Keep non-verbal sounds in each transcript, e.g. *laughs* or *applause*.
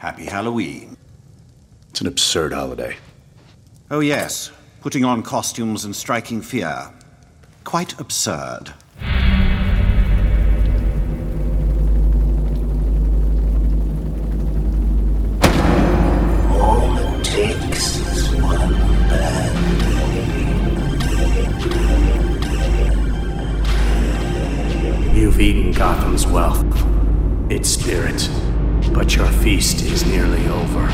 Happy Halloween. It's an absurd holiday. Oh, yes. Putting on costumes and striking fear. Quite absurd. All it takes is one bad You've eaten Gotham's wealth, its spirit, but your feast is nearly over.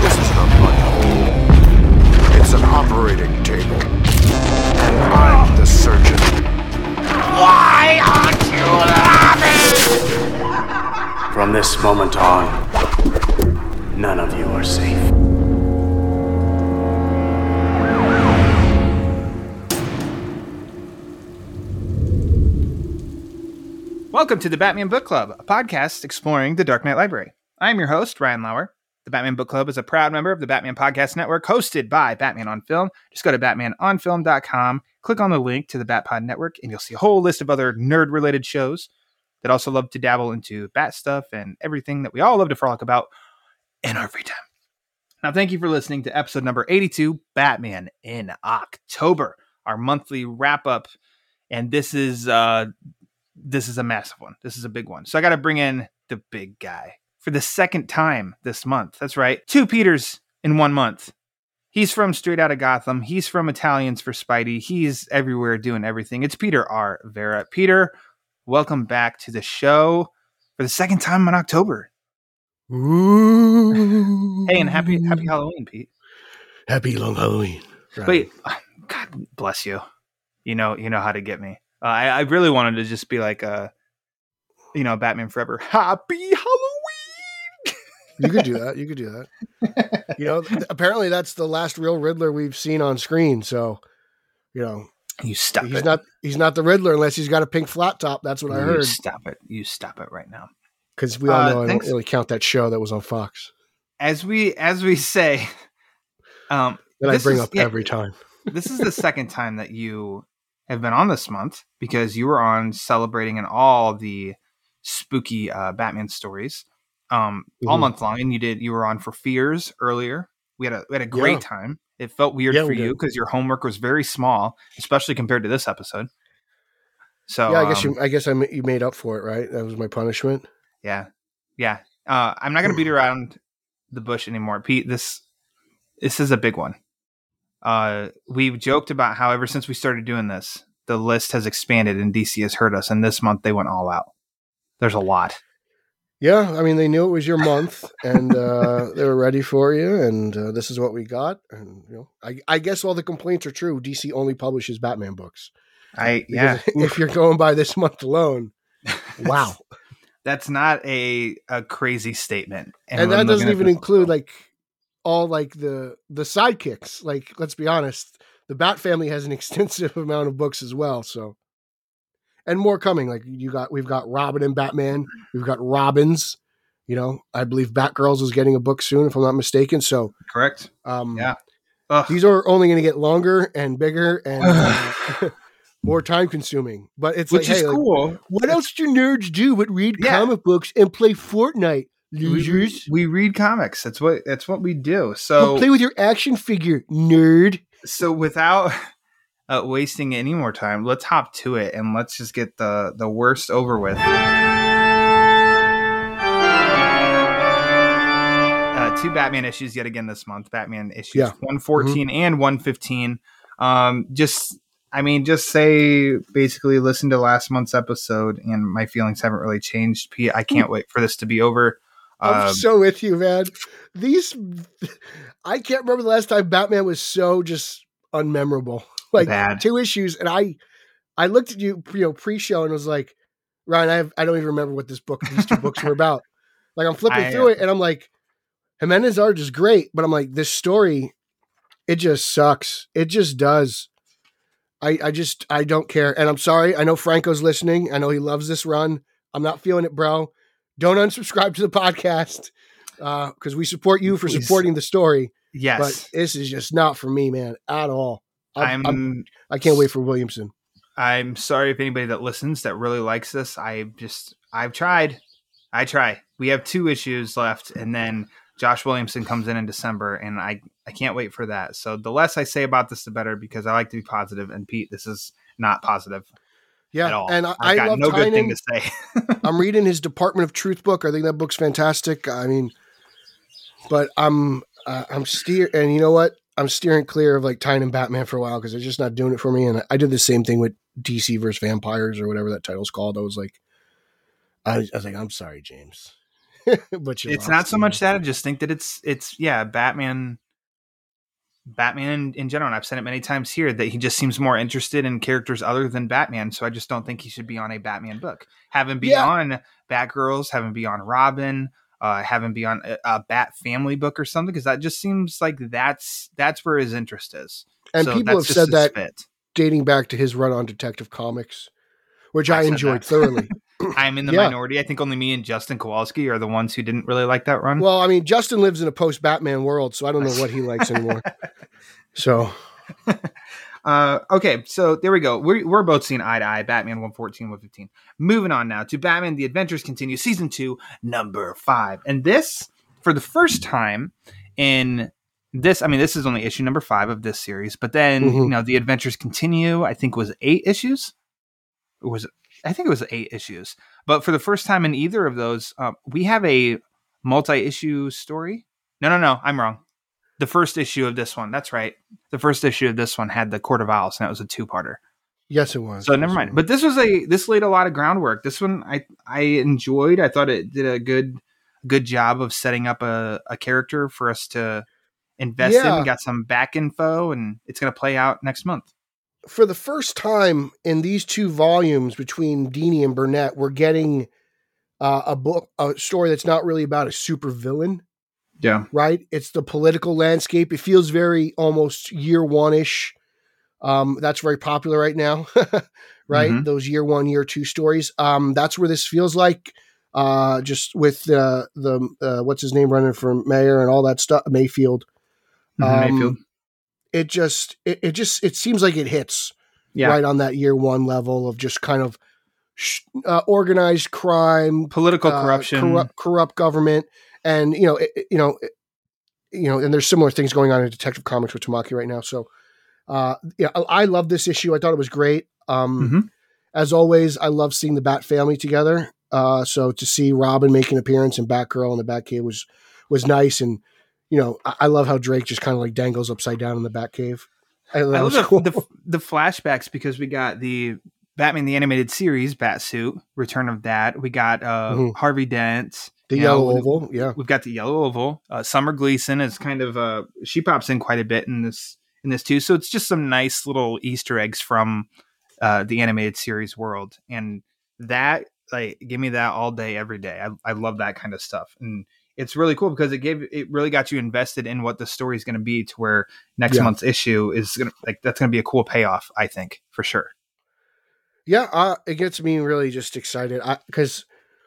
This isn't a blood hole. It's an operating table. And I'm the surgeon. Why aren't you laughing? From this moment on, none of you are safe. Welcome to the Batman Book Club, a podcast exploring the Dark Knight Library. I'm your host, Ryan Lauer. The Batman Book Club is a proud member of the Batman Podcast Network, hosted by Batman on Film. Just go to batmanonfilm.com, click on the link to the Batpod Network, and you'll see a whole list of other nerd related shows that also love to dabble into bat stuff and everything that we all love to frolic about in our free time. Now, thank you for listening to episode number 82, Batman in October, our monthly wrap up. And this is uh this is a massive one. This is a big one. So I got to bring in the big guy for the second time this month. That's right. Two Peters in one month. He's from Straight Out of Gotham. He's from Italians for Spidey. He's everywhere doing everything. It's Peter R. Verra. Peter, welcome back to the show for the second time in October. Ooh. Hey, and happy happy Halloween, Pete. Happy long Halloween. Wait, God bless you. You know, you know how to get me. Uh, I, I really wanted to just be like, uh, you know, Batman Forever. Happy Halloween. You could do that. You could do that. You know, th- apparently that's the last real Riddler we've seen on screen. So, you know, You stop he's it. not he's not the Riddler unless he's got a pink flat top. That's what I heard. stop it. You stop it right now. Because we all Uh, know I don't really count that show that was on Fox As we as we say, *laughs* um, that I bring is- up yeah, every time. this is the second time that you have been on this month because you were on celebrating in all the spooky uh, Batman stories um, all Mhm. month long, and you did you were on for Fears earlier. We had a we had a great Yeah. time. It felt weird Yeah, for we you because your homework was very small, especially compared to this episode. So yeah, I guess um, you I guess I you made up for it, right? That was my punishment. Yeah. Yeah. Uh, I'm not going to beat around the bush anymore. Pete, this this is a big one. Uh, we've joked about how ever since we started doing this, the list has expanded and DC has hurt us. And this month they went all out. There's a lot. Yeah, I mean they knew it was your month, and uh, *laughs* they were ready for you, and uh, this is what we got. And you know, I, I guess all the complaints are true. DC only publishes Batman books. I yeah. *laughs* If you're going by this month alone, *laughs* wow. That's not a a crazy statement. and I'm that doesn't even include like all like the the sidekicks. Like let's be honest, the Bat family has an *laughs* extensive amount of books as well. So, and more coming. Like you got, we've got Robin and Batman. We've got Robins. You know, I believe Batgirls is getting a book soon, if I'm not mistaken. So, correct. um, Yeah. Ugh. these are only going to get longer and bigger and *sighs* uh, *laughs* more time consuming. But it's Which like, is hey, like, cool. what else do nerds do but read Yeah. comic books and play Fortnite? We, Losers. we read comics. That's what that's what we do. Go So play with your action figure, nerd. so without *laughs* uh, wasting any more time, let's hop to it and let's just get the the worst over with. Uh, two Batman issues yet again this month. Batman issues Yeah. Mm-hmm. 114 and 115. Um, just, I mean, just say basically listen to last month's episode, and my feelings haven't really changed. Pete, I can't wait for this to be over. I'm Um, so with you, man. These, I can't remember the last time Batman was so just unmemorable. *laughs* Like Bad. two issues, and I, I looked at you, you know, pre-show, and was like, Ryan, I have, I don't even remember what this book, these two books were about. *laughs* Like I'm flipping I, through it, and I'm like, Jimenez art is great, but I'm like, this story, it just sucks. It just does. I, I just, I don't care, and I'm sorry. I know Franco's listening. I know he loves this run. I'm not feeling it, bro. Don't unsubscribe to the podcast uh, because we support you for Please. supporting the story. yes, But this is just not for me, man, at all. I'm, I'm, I'm, I can't wait for Williamson. I'm sorry if anybody that listens that really likes this. I just I've tried. I try. We have two issues left, and then Josh Williamson comes in in December, and I I can't wait for that. So the less I say about this, the better, because I like to be positive. And Pete, this is not positive Yeah, and I, I got love no good thing to say. *laughs* I'm reading his Department of Truth book. I think that book's fantastic. I mean, but I'm uh, I'm steer, and you know what? I'm steering clear of like Tynion Batman for a while because they're just not doing it for me. And I did the same thing with DC versus Vampires or whatever that title's called. I was like, I, was- I was like, I'm sorry, James, *laughs* but you it's not so much that I just think that it's it's yeah, Batman Batman in general, and I've said it many times here that he just seems more interested in characters other than Batman. So I just don't think he should be on a Batman book. Have him be Yeah. on Batgirls, have him be on Robin, uh, have him be on a, a Bat Family book or something, because that just seems like that's that's where his interest is. And So people have said that fit. dating back to his run on Detective Comics, which I I, enjoyed thoroughly. *laughs* I'm in the *clears throat* Yeah. minority. I think only me and Justin Kowalski are the ones who didn't really like that run. well, I mean, Justin lives in a post Batman world, so I don't know what he *laughs* likes anymore. So *laughs* Uh, okay, so there we go. We're, we're both seeing eye to eye Batman 114, 115. Moving on now to Batman The Adventures Continue, Season 2, Number 5. And this, for the first time in this, I mean, this is only issue number 5 of this series, but then, Mhm. you know, The Adventures Continue, I think was eight issues. Or was it? I think it was eight issues. But for the first time in either of those, uh, we have a multi issue story. No, no, no, I'm wrong. The first issue of this one, that's right the first issue of this one had the Court of Owls, and that was a two-parter. yes, it was. So never mind. But this was a this laid a lot of groundwork. This one I I enjoyed. I thought it did a good good job of setting up a, a character for us to invest in. Yeah. We got some back info, and it's going to play out next month. For the first time in these two volumes between Dini and Burnett, we're getting uh, a book, a story that's not really about a super villain, Yeah, right? It's the political landscape. It feels very almost year one ish. Um, that's very popular right now, *laughs* right? Mhm. Those year one, year two stories. Um, that's where this feels like. Uh, just with uh, the uh, what's his name running for mayor and all that stuff, Mayfield. Um, Mayfield. It just, it, it just, it seems like it hits Yeah, right on that year one level of just kind of sh- uh, organized crime, political uh, corruption. corrupt, corrupt government, and you know, it, you know, it- you know, and there's similar things going on in Detective Comics with Tamaki right now. So, uh, yeah, I, I love this issue. I thought it was great. Um, Mhm. As always, I love seeing the Bat family together. Uh, so to see Robin make an appearance and Batgirl and the Batcave was was nice, and you know, I, I love how Drake just kind of like dangles upside down in the Batcave. I, that I love was the, cool. the the flashbacks because we got the Batman the animated series Batsuit Return of that. We got uh, Mhm. Harvey Dent. The you yellow we- oval, yeah. We've got the yellow oval. Uh, Summer Gleason is kind of uh, she pops in quite a bit in this in this too. So it's just some nice little Easter eggs from uh, the animated series world, and that like give me that all day every day. I, I love that kind of stuff, and it's really cool because it gave it really got you invested in what the story is going to be. To where next Yeah. month's issue is gonna like that's going to be a cool payoff. I think for sure. Yeah, uh, it gets me really just excited because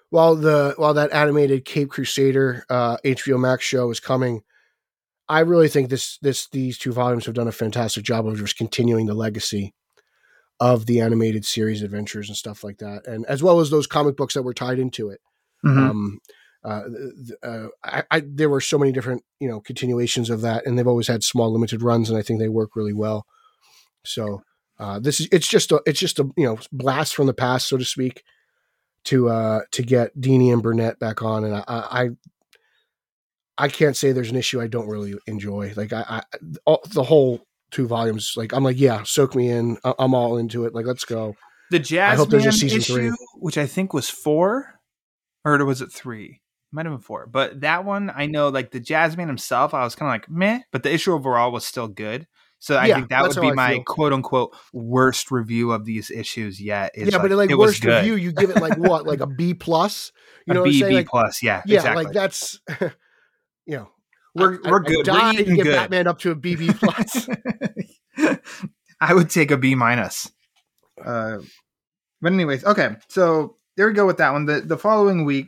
while the while that animated Cape Crusader uh, HBO Max show is coming, I really think this this these two volumes have done a fantastic job of just continuing the legacy of the animated series adventures and stuff like that, and as well as those comic books that were tied into it. Um, uh, uh, I, I, there were so many different, you know, continuations of that, and they've always had small, limited runs, and I think they work really well. So uh, this is it's just a it's just a you know blast from the past, so to speak, to uh, to get Dini and Burnett back on, and I, I I can't say there's an issue I don't really enjoy. Like I, I all, the whole two volumes, like I'm like yeah, soak me in, I- I'm all into it. Like let's go. The Jazz I hope there's a season issue, three. which I think was four, or was it three? Might have been four, but that one I know, like the Jazzman himself, I was kind of like meh, but the issue overall was still good. So I Yeah, think that would be my quote unquote worst review of these issues yet. yeah, but like worst review, you give it like what, like a B plus? You know a I'm B? B Like, plus, yeah, yeah, exactly. like that's *laughs* you know we're I- we're I- I good. die we're to get good. Batman up to a BB plus. *laughs* I would take a B minus. Uh, but anyways, okay. So there we go with that one. The the following week,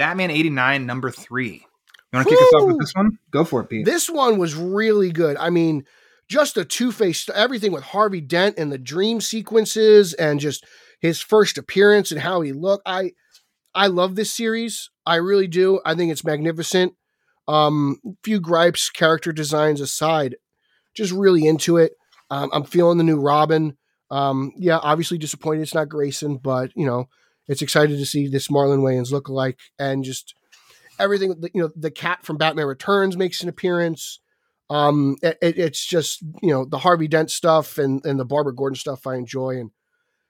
Batman eighty nine number three. You want to kick us off with this one? Go for it, Pete. this one was really good. I mean, just a two faced everything with Harvey Dent and the dream sequences and just his first appearance and how he looked. I I love this series. I really do. I think it's magnificent. Um, few gripes, character designs aside, just really into it. Um, I'm feeling the new Robin. Um, yeah, obviously disappointed it's not Grayson, but you know, it's excited to see this Marlon Wayans look alike and just everything. You know, the cat from Batman Returns makes an appearance. Um, it- it's just you know the Harvey Dent stuff and and the Barbara Gordon stuff I enjoy, and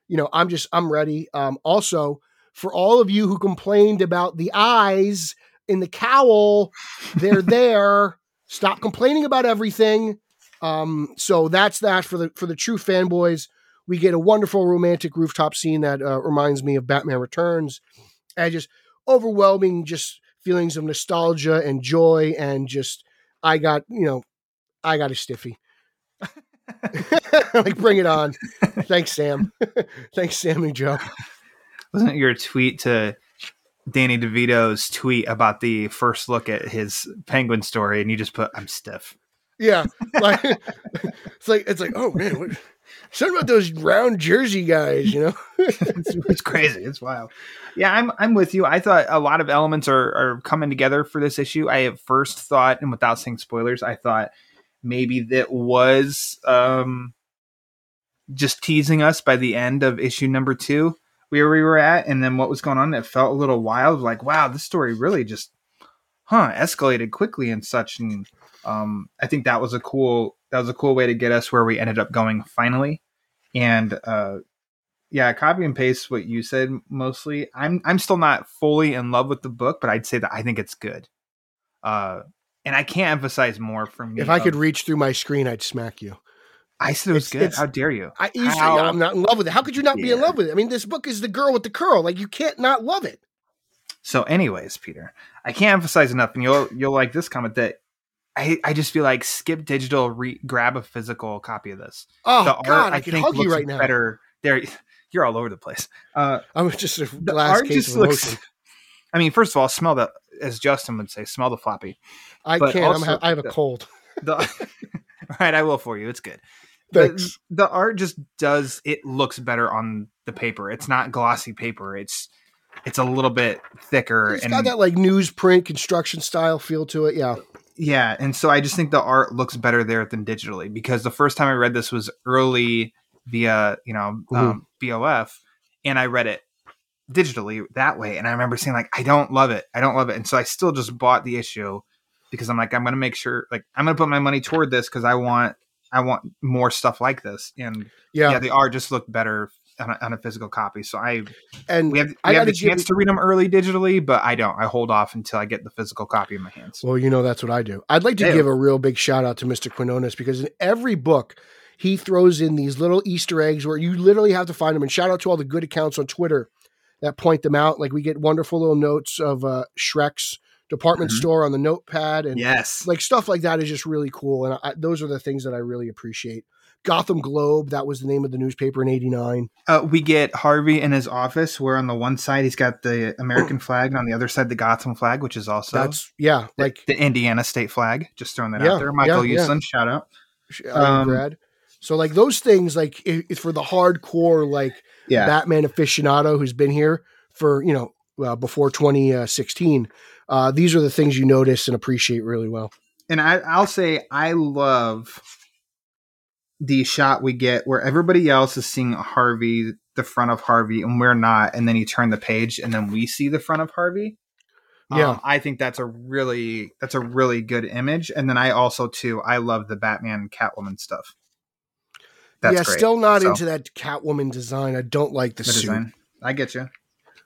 you know I'm just I'm ready. Um, also for all of you who complained about the eyes in the cowl, they're *laughs* there. Stop complaining about everything. Um, so that's that for the for the true fanboys. We get a wonderful romantic rooftop scene that uh, reminds me of Batman Returns, and just overwhelming just feelings of nostalgia and joy, and just I got you know I got a stiffy. *laughs* like bring it on. Thanks, Sam. *laughs* Thanks, Sam and Joe. Wasn't it your tweet to Danny DeVito's tweet about the first look at his penguin story, and you just put, "I'm stiff." Yeah, like *laughs* it's like it's like oh man, what, something about those round Jersey guys, you know? *laughs* it's, it's crazy. It's wild. Yeah, I'm I'm with you. I thought a lot of elements are are coming together for this issue. I at first thought, and without saying spoilers, I thought maybe that was um just teasing us by the end of issue number two where we were at and then what was going on it felt a little wild like wow this story really just huh escalated quickly and such and um i think that was a cool that was a cool way to get us where we ended up going finally and uh yeah, copy and paste what you said mostly. I'm I'm still not fully in love with the book, but I'd say that I think it's good. Uh and I can't emphasize more from me. If I could reach through my screen, I'd smack you. I said it was it's- good. it's- How dare you? I you say How- I'm not in love with it. How could you not be in love with it? I mean, this book is the girl with the curl. Like you can't not love it. So, anyways, Peter, I can't emphasize enough, and you'll you'll like this comment that I I just feel like skip digital, re- grab a physical copy of this. Oh the God, I, can hug you looks right now. Better there. *laughs* You're all over the place. Uh, I'm just a glass art case of looks. emotion. *laughs* I mean, first of all, smell the as Justin would say, smell the floppy. I but can't. I'm also ha- I have a the- cold. *laughs* The all right, I will for you. It's good. The, the art just does it looks better on the paper. It's not glossy paper. It's it's a little bit thicker It's and got that like newsprint construction style feel to it. Yeah. Yeah, and so I just think the art looks better there than digitally because the first time I read this was early via you know um, BOF, and I read it digitally that way, and I remember saying like I don't love it, I don't love it, and so I still just bought the issue because I'm like I'm gonna make sure like I'm gonna put my money toward this because I want I want more stuff like this, and Yeah. yeah, the art just looked better. On a, on a physical copy, so I and we have we I have the chance it- to read them early digitally, but I don't. I hold off until I get the physical copy in my hands. Well, you know that's what I do. I'd like to Yeah. give a real big shout out to Mr. Quinones because in every book he throws in these little Easter eggs where you literally have to find them. And shout out to all the good accounts on Twitter that point them out. Like we get wonderful little notes of uh, Shreck's department Mhm. store on the notepad, and yes, like stuff like that is just really cool. And I, those are the things that I really appreciate. Gotham Globe, that was the name of the newspaper in '89. Uh, we get Harvey in his office, where on the one side he's got the American *clears throat* flag, and on the other side the Gotham flag, which is also That's yeah, the, like the Indiana state flag. Just throwing that Yeah, out there. Michael yeah, yeah. Shout out. um, Um, grad. So like those things, like i- it's for the hardcore, like Yeah, Batman aficionado who's been here for you know uh, before 2016. Uh, these are the things you notice and appreciate really well. and I, I'll say I love the shot we get where everybody else is seeing Harvey, the front of Harvey, and we're not, and then you turn the page, and then we see the front of Harvey. Yeah. Um, I think that's a really that's a really good image, and then I also too I love the Batman Catwoman stuff. That's yeah, great. still not So- into that Catwoman design. I don't like the, the suit. design. I get you.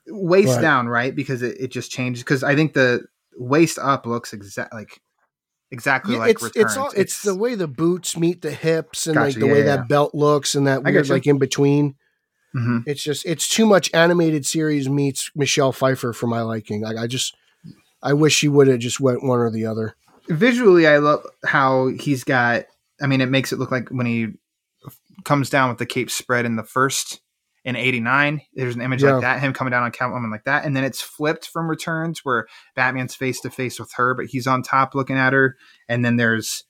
Waist But- down, right? Because it, it just changes. Because I think the waist up looks exact like exactly Yeah, like it's returns. it's all it's, the way the boots meet the hips and like the yeah, way yeah, that belt looks and that weird like in between. Mhm. It's just it's too much animated series meets Michelle Pfeiffer for my liking. Like I just I wish she would have just went one or the other. visually. I love how he's got. I mean, it makes it look like when he comes down with the cape spread in the first in '89. There's an image Yeah. like that, him coming down on Catwoman like that, and then it's flipped from Returns where Batman's face to face with her, but he's on top looking at her, and then there's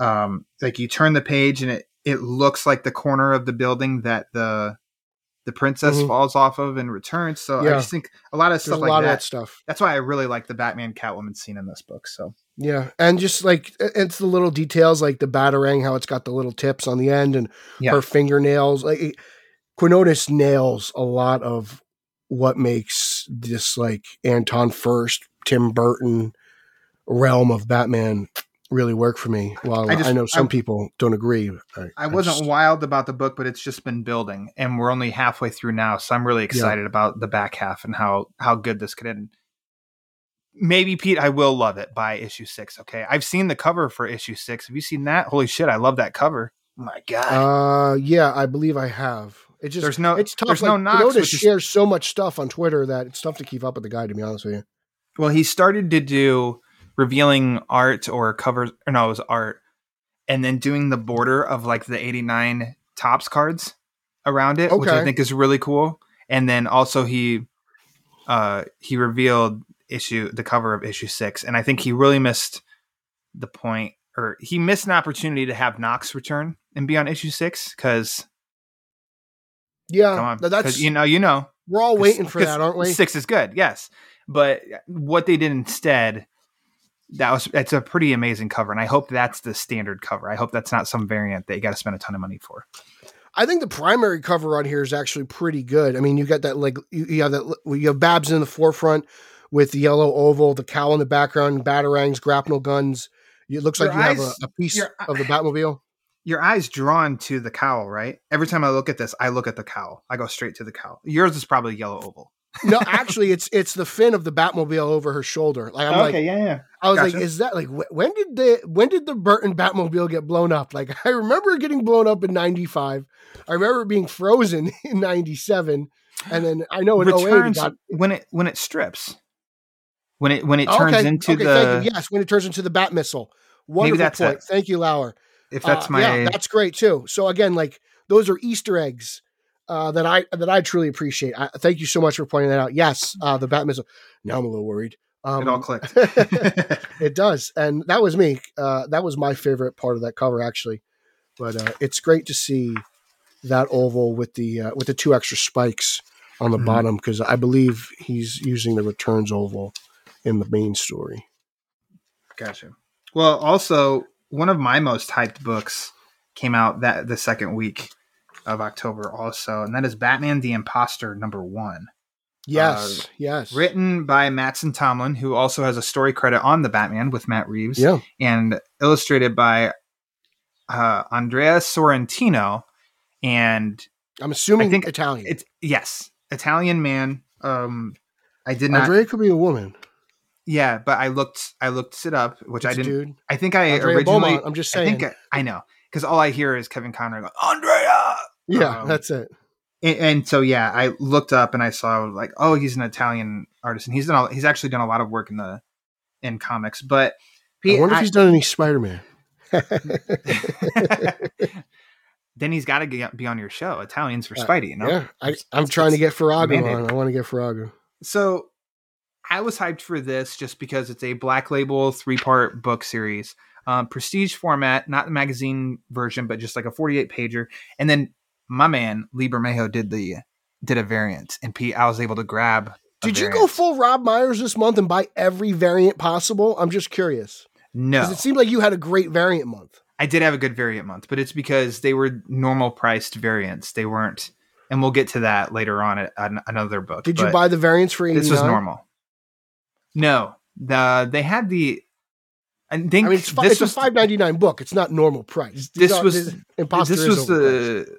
um like you turn the page and it it looks like the corner of the building that the the princess Mhm. falls off of and returns. So I just think a lot of There's stuff a like lot that. of that stuff. That's why I really like the Batman Catwoman scene in this book. So Yeah, and just like it's the little details, like the batarang, how it's got the little tips on the end, and Yeah. her fingernails. Like Quinones nails a lot of what makes this like Anton Furst, Tim Burton realm of Batman really work for me. While I I, know some I- people don't agree, I, I wasn't just- wild about the book, but it's just been building, and we're only halfway through now. So I'm really excited about the back half and how how good this could end. Maybe Pete, I will love it by issue six. Okay, I've seen the cover for issue six. Have you seen that? Holy shit, I love that cover. Oh my god. Uh, yeah, I believe I have. It just There's no- it's tough. there's like, no knocks, Quinones which is- shares so much stuff on Twitter that it's tough to keep up with the guy. To be honest with you. Well, he started to do revealing art or covers, or no, it was art, and then doing the border of like the 89 Topps cards around it, which I think is really cool. And then also he uh he revealed issue the cover of issue six, and I think he really missed the point, or he missed an opportunity to have Knox return and be on issue six because Yeah, come on, th- that's you know, you know, we're all waiting for that, aren't we? Six is good, yes. But what they did instead, that was it's a pretty amazing cover, and I hope that's the standard cover. I hope that's not some variant that you got to spend a ton of money for. I think the primary cover on here is actually pretty good. I mean, you got that like you, you have that you have Babs in the forefront with the yellow oval, the cow in the background, batarangs, grapnel guns. It looks like Your you have a, a piece your- of the Batmobile. Your eyes drawn to the cowl, right? Every time I look at this, I look at the cowl. I go straight to the cowl. Yours is probably yellow oval. No, *laughs* actually, it's it's the fin of the Batmobile over her shoulder. Like I'm like, yeah, yeah. I was like, is that like wh- when did the when did the Burton Batmobile get blown up? Like *laughs* I remember it getting blown up in '95. I remember it being frozen *laughs* in '97, and then I know in 08 it got when it when it strips. When it when it oh, turns okay, into okay, the. Yes, when it turns into the Bat missile. Wonderful that's point. it. Thank you, Lauer. If that's Uh, my yeah, that's great too. So again, like those are Easter eggs uh, that I that I truly appreciate. I, thank you so much for pointing that out. Yes, uh, the Bat missile. Now I'm a little worried. Um, it all clicked. *laughs* *laughs* it does, and that was me. Uh, that was my favorite part of that cover, actually. But uh, it's great to see that oval with the uh, with the two extra spikes on the Mhm. bottom because I believe he's using the returns oval in the main story. Gotcha. Well, also one of my most hyped books came out that the second week of October, also, and that is Batman: The Imposter number one, Yes, yes, written by Mattson Tomlin, who also has a story credit on the Batman with Matt Reeves, yeah. and illustrated by uh, Andrea Sorrentino, and I'm assuming I think Italian. it's yes, Italian man. Um, I did not. Andrea could be a woman. Yeah, but I looked. I looked it up, which I It's a didn't. Dude, I think I Andrea originally. Beaumont. I'm just I saying. think I, I know because all I hear is Kevin Conroy go Andrea, yeah, um, that's it. and, and so yeah, I looked up and I saw like, oh, he's an Italian artist, and he's done. A, he's actually done a lot of work in the in comics. But I wonder if I- he's done any Spider-Man. *laughs* then he's got to be on your show. Italians for Uh, Spidey, you know. Yeah, I, I'm trying to get Farrago on. I want to get Farrago. So I was hyped for this just because it's a black label three part book series, um, prestige format, not the magazine version, but just like a 48 pager. And then my man Lee Bermejo did the did a variant, and Pete, I was able to grab. Did you go full Rob Myers this month and buy every variant possible? I'm just curious. No, it seemed like you had a great variant month. I did have a good variant month, but it's because they were normal priced variants. They weren't, and we'll get to that later on at an, another book. Did you buy the variants for 89? This was normal. No, the they had the. I think I mean, it's, this it's was a 5.99 book. It's not normal price. This was- Imposter this is was the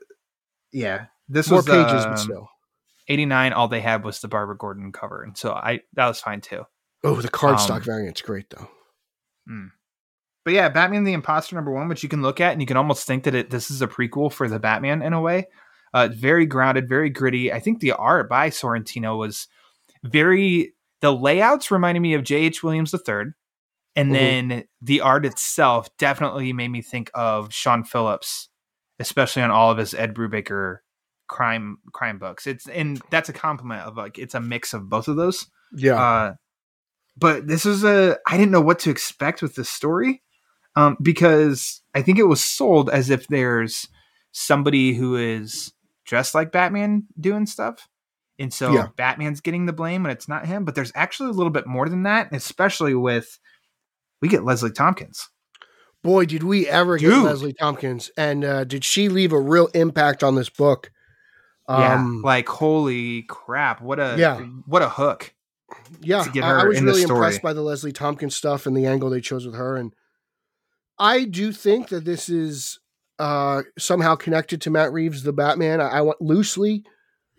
yeah. This more was pages, um, but still. eighty nine. All they had was the Barbara Gordon cover, and so I that was fine too. Oh, the cardstock um, variant's great though. But yeah, Batman the Imposter number one, which you can look at, and you can almost think that it this is a prequel for the Batman in a way. Uh, very grounded, very gritty. I think the art by Sorrentino was very. The layouts reminded me of J.H. Williams III, and Mhm. then the art itself definitely made me think of Sean Phillips, especially on all of his Ed Brubaker crime crime books. It's and that's a compliment of like it's a mix of both of those. Yeah. Uh, but this is a I didn't know what to expect with this story um, because I think it was sold as if there's somebody who is dressed like Batman doing stuff. And so Yeah. Batman's getting the blame when it's not him. But there's actually a little bit more than that, especially with we get Leslie Tompkins. Boy, did we ever get Leslie Tompkins, and uh, did she leave a real impact on this book? yeah. Um, Like holy crap. What a Yeah. what a hook. yeah, to get I- I, was really impressed by the Leslie Tompkins stuff and the angle they chose with her. And I do think that this is uh, somehow connected to Matt Reeves, the Batman. I, I want loosely,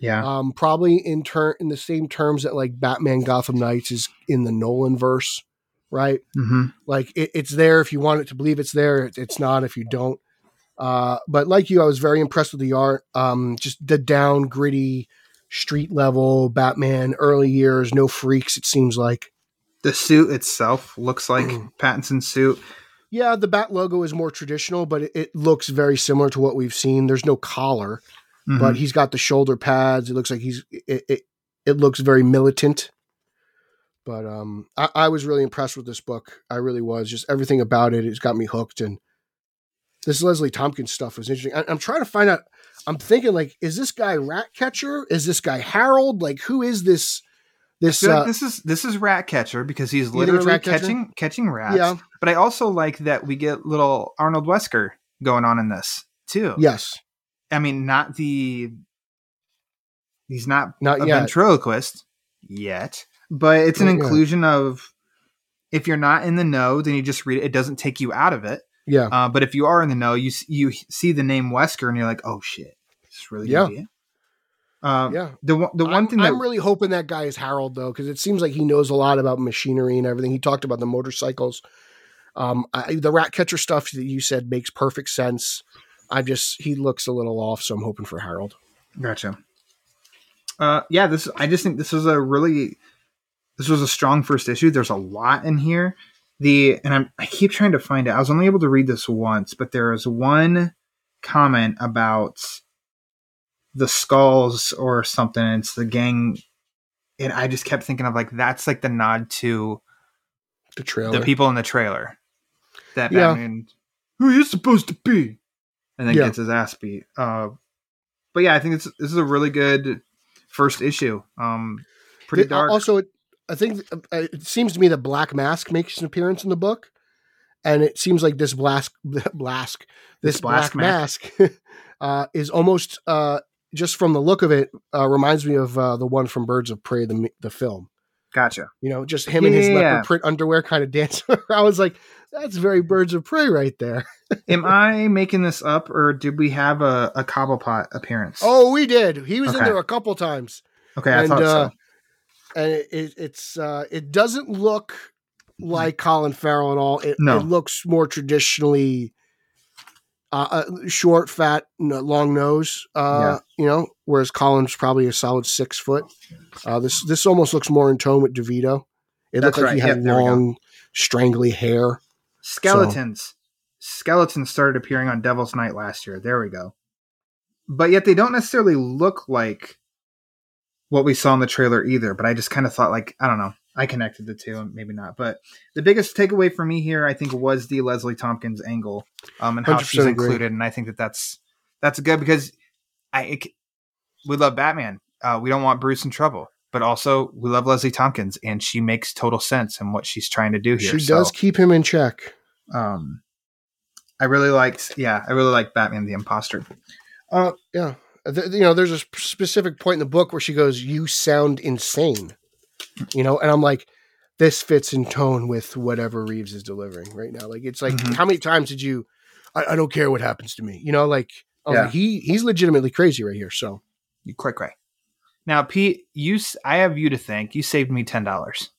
Yeah. um, probably in turn in the same terms that like Batman Gotham Knights is in the Nolan verse, right? hmm Like it, it's there if you want it to believe it's there. It- It's not if you don't. Uh, but like you, I was very impressed with the art. Um, just the down, gritty, street level Batman, early years, no freaks. It seems like. The suit itself looks like Mm. Pattinson's suit. Yeah, the Bat logo is more traditional, but it, it looks very similar to what we've seen. There's no collar, Mhm. but he's got the shoulder pads. It looks like he's it. It, it looks very militant. But um, I, I was really impressed with this book. I really was. Just everything about it has got me hooked. And this Leslie Tompkins stuff was interesting. I, I'm trying to find out. I'm thinking like, is this guy Ratcatcher? Is this guy Harold? Like, who is this? This feel like uh, this is this is Ratcatcher because he's literally catching catching rats. yeah, But I also like that we get little Arnold Wesker going on in this too. yes, I mean, not the he's not not a yet. ventriloquist yet, but it's an Not yet. inclusion of if you're not in the know, then you just read it. It doesn't take you out of it. Yeah, Uh, but if you are in the know, you you see the name Wesker and you're like, oh shit, it's really Yeah. gonna be it. Uh, yeah. The one the one I'm, thing that I'm really hoping that guy is Harold though, because it seems like he knows a lot about machinery and everything. He talked about the motorcycles. Um, I, the rat catcher stuff that you said makes perfect sense. I just he looks a little off, so I'm hoping for Harold. Gotcha. Uh, yeah, this I just think this was a really this was a strong first issue. There's a lot in here. The and I'm I keep trying to find it. I was only able to read this once, but there is one comment about the skulls or something. And it's the gang, and I just kept thinking of like that's like the nod to The trailer. the people in the trailer that Yeah. Batman who you supposed to be, and then Yeah. gets his ass beat. Uh, but yeah, I think this this is a really good first issue. Um, pretty Th- dark. Also, it, I think uh, it seems to me that Black Mask makes an appearance in the book, and it seems like this Blask, *laughs* Blask, this, This Black Blask Mask, *laughs* uh, is almost uh, just from the look of it uh, reminds me of uh, the one from Birds of Prey, the the film. gotcha. You know, just him and his Yeah. leopard print underwear kind of *laughs* dancing. I was like, that's very Birds of Prey right there. *laughs* Am I making this up, or did we have a, a Cobblepot appearance? Oh, we did. He was in there a couple times. okay, I and, thought uh, so. and it, it, it's uh, it doesn't look like Colin Farrell at all. It, No. it looks more traditionally uh, uh, short, fat, long nose. Uh, You know, whereas Colin's probably a solid six foot. Uh, this this almost looks more in tone with DeVito. It That's looked like he right. had Yep, there we go. long, strangly hair. Skeletons. Skeletons started appearing on Devil's Night last year. There we go. But yet they don't necessarily look like what we saw in the trailer either. But I just kind of thought, like, I don't know. I connected the two, and maybe not. But the biggest takeaway for me here, I think, was the Leslie Tompkins angle um, and how 100% she's agree. included. And I think that that's that's good because I it, we love Batman. Uh, we don't want Bruce in trouble, but also we love Leslie Tompkins, and she makes total sense in what she's trying to do here. She So, does keep him in check. um i really liked yeah i really liked batman the imposter uh Yeah. Th- you know, there's a specific point in the book where she goes, "You sound insane," you know, and I'm like, this fits in tone with whatever Reeves is delivering right now. Like, it's like, Mhm. how many times did you? I, I don't care what happens to me, you know, like, I Yeah. he he's legitimately crazy right here. So you quick cray now pete you I have you to thank you saved me ten dollars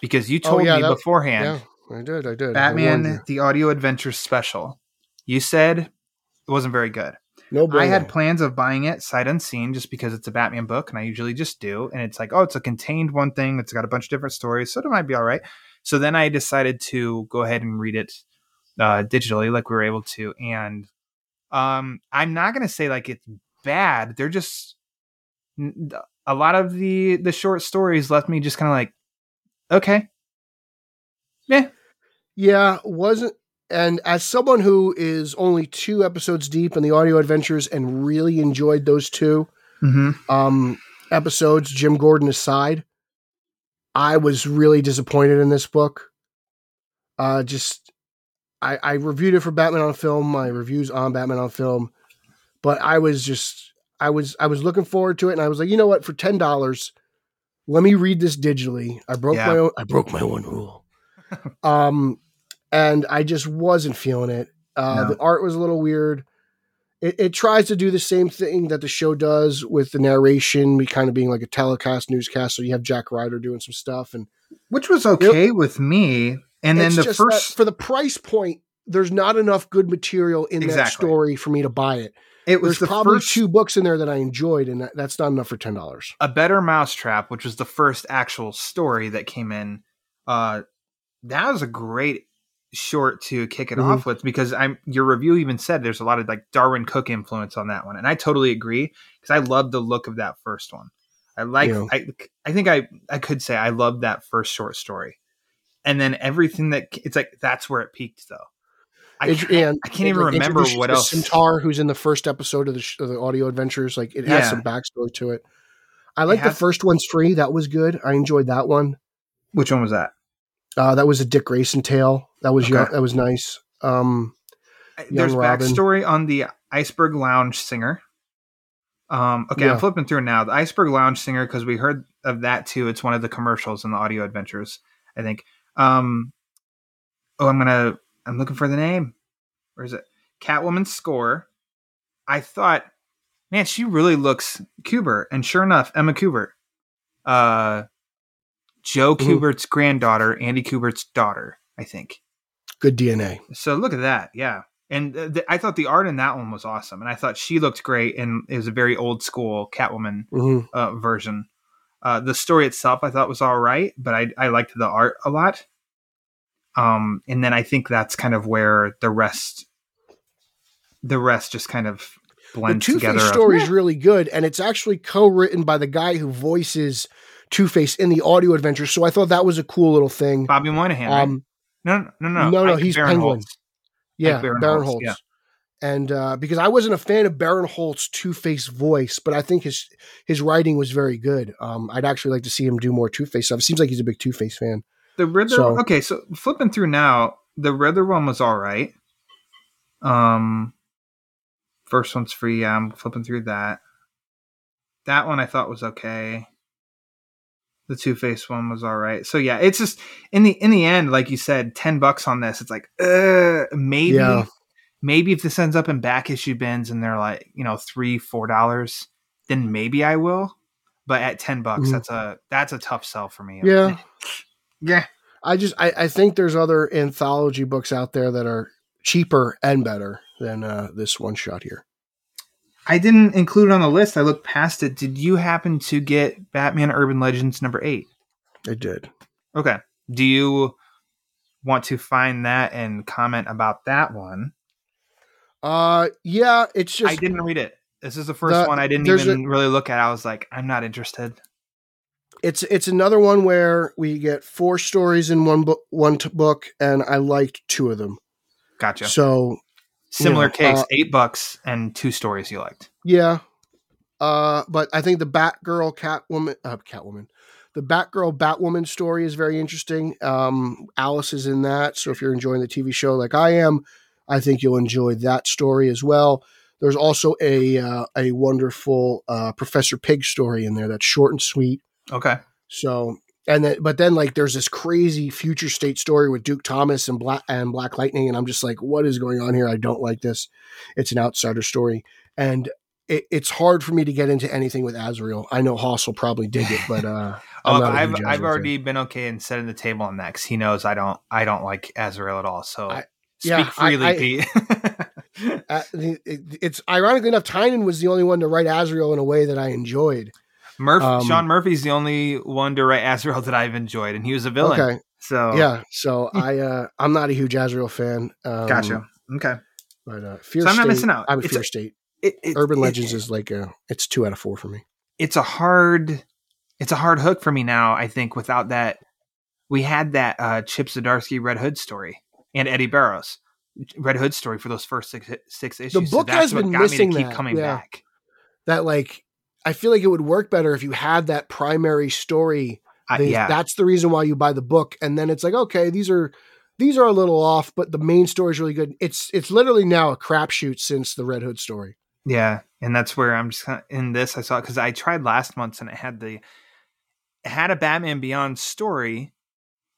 because you Oh, told yeah, me that- beforehand yeah, I did, I did. I batman you. the audio adventure special you said it wasn't very good no, I had plans of buying it sight unseen just because it's a Batman book, and I usually just do. And it's like, oh, it's a contained one thing. It's got a bunch of different stories, so it might be all right. So then I decided to go ahead and read it uh, digitally, like we were able to. And um, I'm not gonna say like it's bad. They're just a lot of the the short stories left me just kind of like, okay, yeah, Yeah, wasn't and as someone who is only two episodes deep in the audio adventures and really enjoyed those two Mm-hmm. um, episodes, Jim Gordon aside, I was really disappointed in this book. Uh, just I, I reviewed it for Batman on Film. My reviews on Batman on Film, but I was just I was I was looking forward to it, and I was like, you know what? For ten dollars, let me read this digitally. I broke Yeah. my own. I broke my one rule. um, and I just wasn't feeling it. Uh, No. The art was a little weird. It, it tries to do the same thing that the show does with the narration, kind of being like a telecast newscast. So you have Jack Ryder doing some stuff, and Which was okay with me. And then the first, for the price point, there's not enough good material in that story for me to buy it. It was There's the probably first two books in there that I enjoyed, and that, that's not enough for ten dollars. a better mousetrap, which was the first actual story that came in. Uh, that was a great short to kick it Mhm. off with because I'm your review even said there's a lot of like Darwyn Cooke influence on that one, and I totally agree because I love the look of that first one. I like Yeah. I I think I I could say I loved that first short story, and then everything that it's like that's where it peaked though. I can't, and I can't even like, remember what else. Centaur, who's in the first episode of the, sh- of the audio adventures, like it has Yeah. some backstory to it. I like the first one's free. That was good. I enjoyed that one. Which one was that? Uh, that was a Dick Grayson tale. That was Okay. young, that was nice. Um, there's Robin. backstory on the Iceberg Lounge singer. Um, okay, Yeah. I'm flipping through now. The Iceberg Lounge singer because we heard of that too. It's one of the commercials in the audio adventures. I think. Um, oh, I'm gonna. I'm looking for the name. Where is it? Catwoman's score. I thought, man, she really looks Kubert, and sure enough, Emma Kubert, uh, Joe Mhm. Kubert's granddaughter, Andy Kubert's daughter, I think. good DNA. So look at that, yeah. And th- th- I thought the art in that one was awesome, and I thought she looked great, and it was a very old school Catwoman hmm uh, version. Uh, the story itself I thought was all right, but I I liked the art a lot. Um, and then I think that's kind of where the rest, the rest just kind of The blends Two together. Face story is really good, and it's actually co-written by the guy who voices Two Face in the audio adventure. So I thought that was a cool little thing. Bobby Moynihan. right? Um, no, no, no, no, no, Ike he's Barinholtz. Penguin. yeah, Baron Baron, Holtz, Holtz. yeah. And uh, because I wasn't a fan of Barinholtz's Two Face voice, but I think his his writing was very good. Um, I'd actually like to see him do more Two Face stuff. It seems like he's a big Two Face fan. The Riddler. So- okay, so flipping through now, the Riddler one was all right. Um, first one's free. Yeah, I'm flipping through that. That one I thought was okay. The Two Face one was all right. So yeah, it's just in the in the end, like you said, ten bucks on this. It's like, uh, maybe, Yeah. maybe if this ends up in back issue bins and they're like, you know, three four dollars, then maybe I will. But at ten bucks, Mhm. that's a that's a tough sell for me. Yeah. Yeah. I just I, I think there's other anthology books out there that are cheaper and better than uh, this one shot here. I didn't include it on the list. I looked past it. Did you happen to get Batman Urban Legends number eight? I did. Okay. Do you want to find that and comment about that one? Uh, yeah, it's just I didn't read it. This is the first The- one I didn't even really look at. I was like, I'm not interested. It's it's another one where we get four stories in one book one t- book, and I liked two of them. Gotcha. So Similar yeah, case, uh, eight bucks and two stories you liked. yeah, uh, but I think the Batgirl Catwoman uh, Catwoman, the Batgirl Batwoman story is very interesting. Um, Alice is in that, so if you're enjoying the TV show like I am, I think you'll enjoy that story as well. There's also a uh, a wonderful uh, Professor Pig story in there that's short and sweet. Okay. So and then but then like there's this crazy future state story with Duke Thomas and Black and Black Lightning, and I'm just like, what is going on here? I don't like this. It's an outsider story, and it, it's hard for me to get into anything with Azrael. I know Haas will probably dig it, but uh, *laughs* I'm Oh, not a I've I've already fan. been okay and setting the table on that because he knows I don't I don't like Azrael at all. So I- speak yeah, I- freely, I- Pete. *laughs* Uh, it- it's ironically enough, Tynion was the only one to write Azrael in a way that I enjoyed. Murph, Um, Sean Murphy's the only one to write Azrael that I've enjoyed, and he was a villain. Okay, So yeah. So *laughs* I uh, I'm not a huge Azrael fan. Um, gotcha. Okay, But uh, Fear So I'm State, not missing out. I'm a It's Fear a- State. it, it- Urban it- Legends is like a it's two out of four for me. It's a hard, it's a hard hook for me now. I think without that, we had that uh, Chip Zdarsky Red Hood story and Eddy Barrows. Red Hood story for those first six six issues. The So book that's has been got me missing to keep that, coming yeah. back. that like I feel like it would work better if you had that primary story. I, yeah, That's the reason why you buy the book, and then it's like, okay, these are these are a little off, but the main story is really good. It's it's literally now a crapshoot since the Red Hood story. yeah, and that's where I'm just kinda, in this. I saw because I tried last month and it had the it had a Batman Beyond story,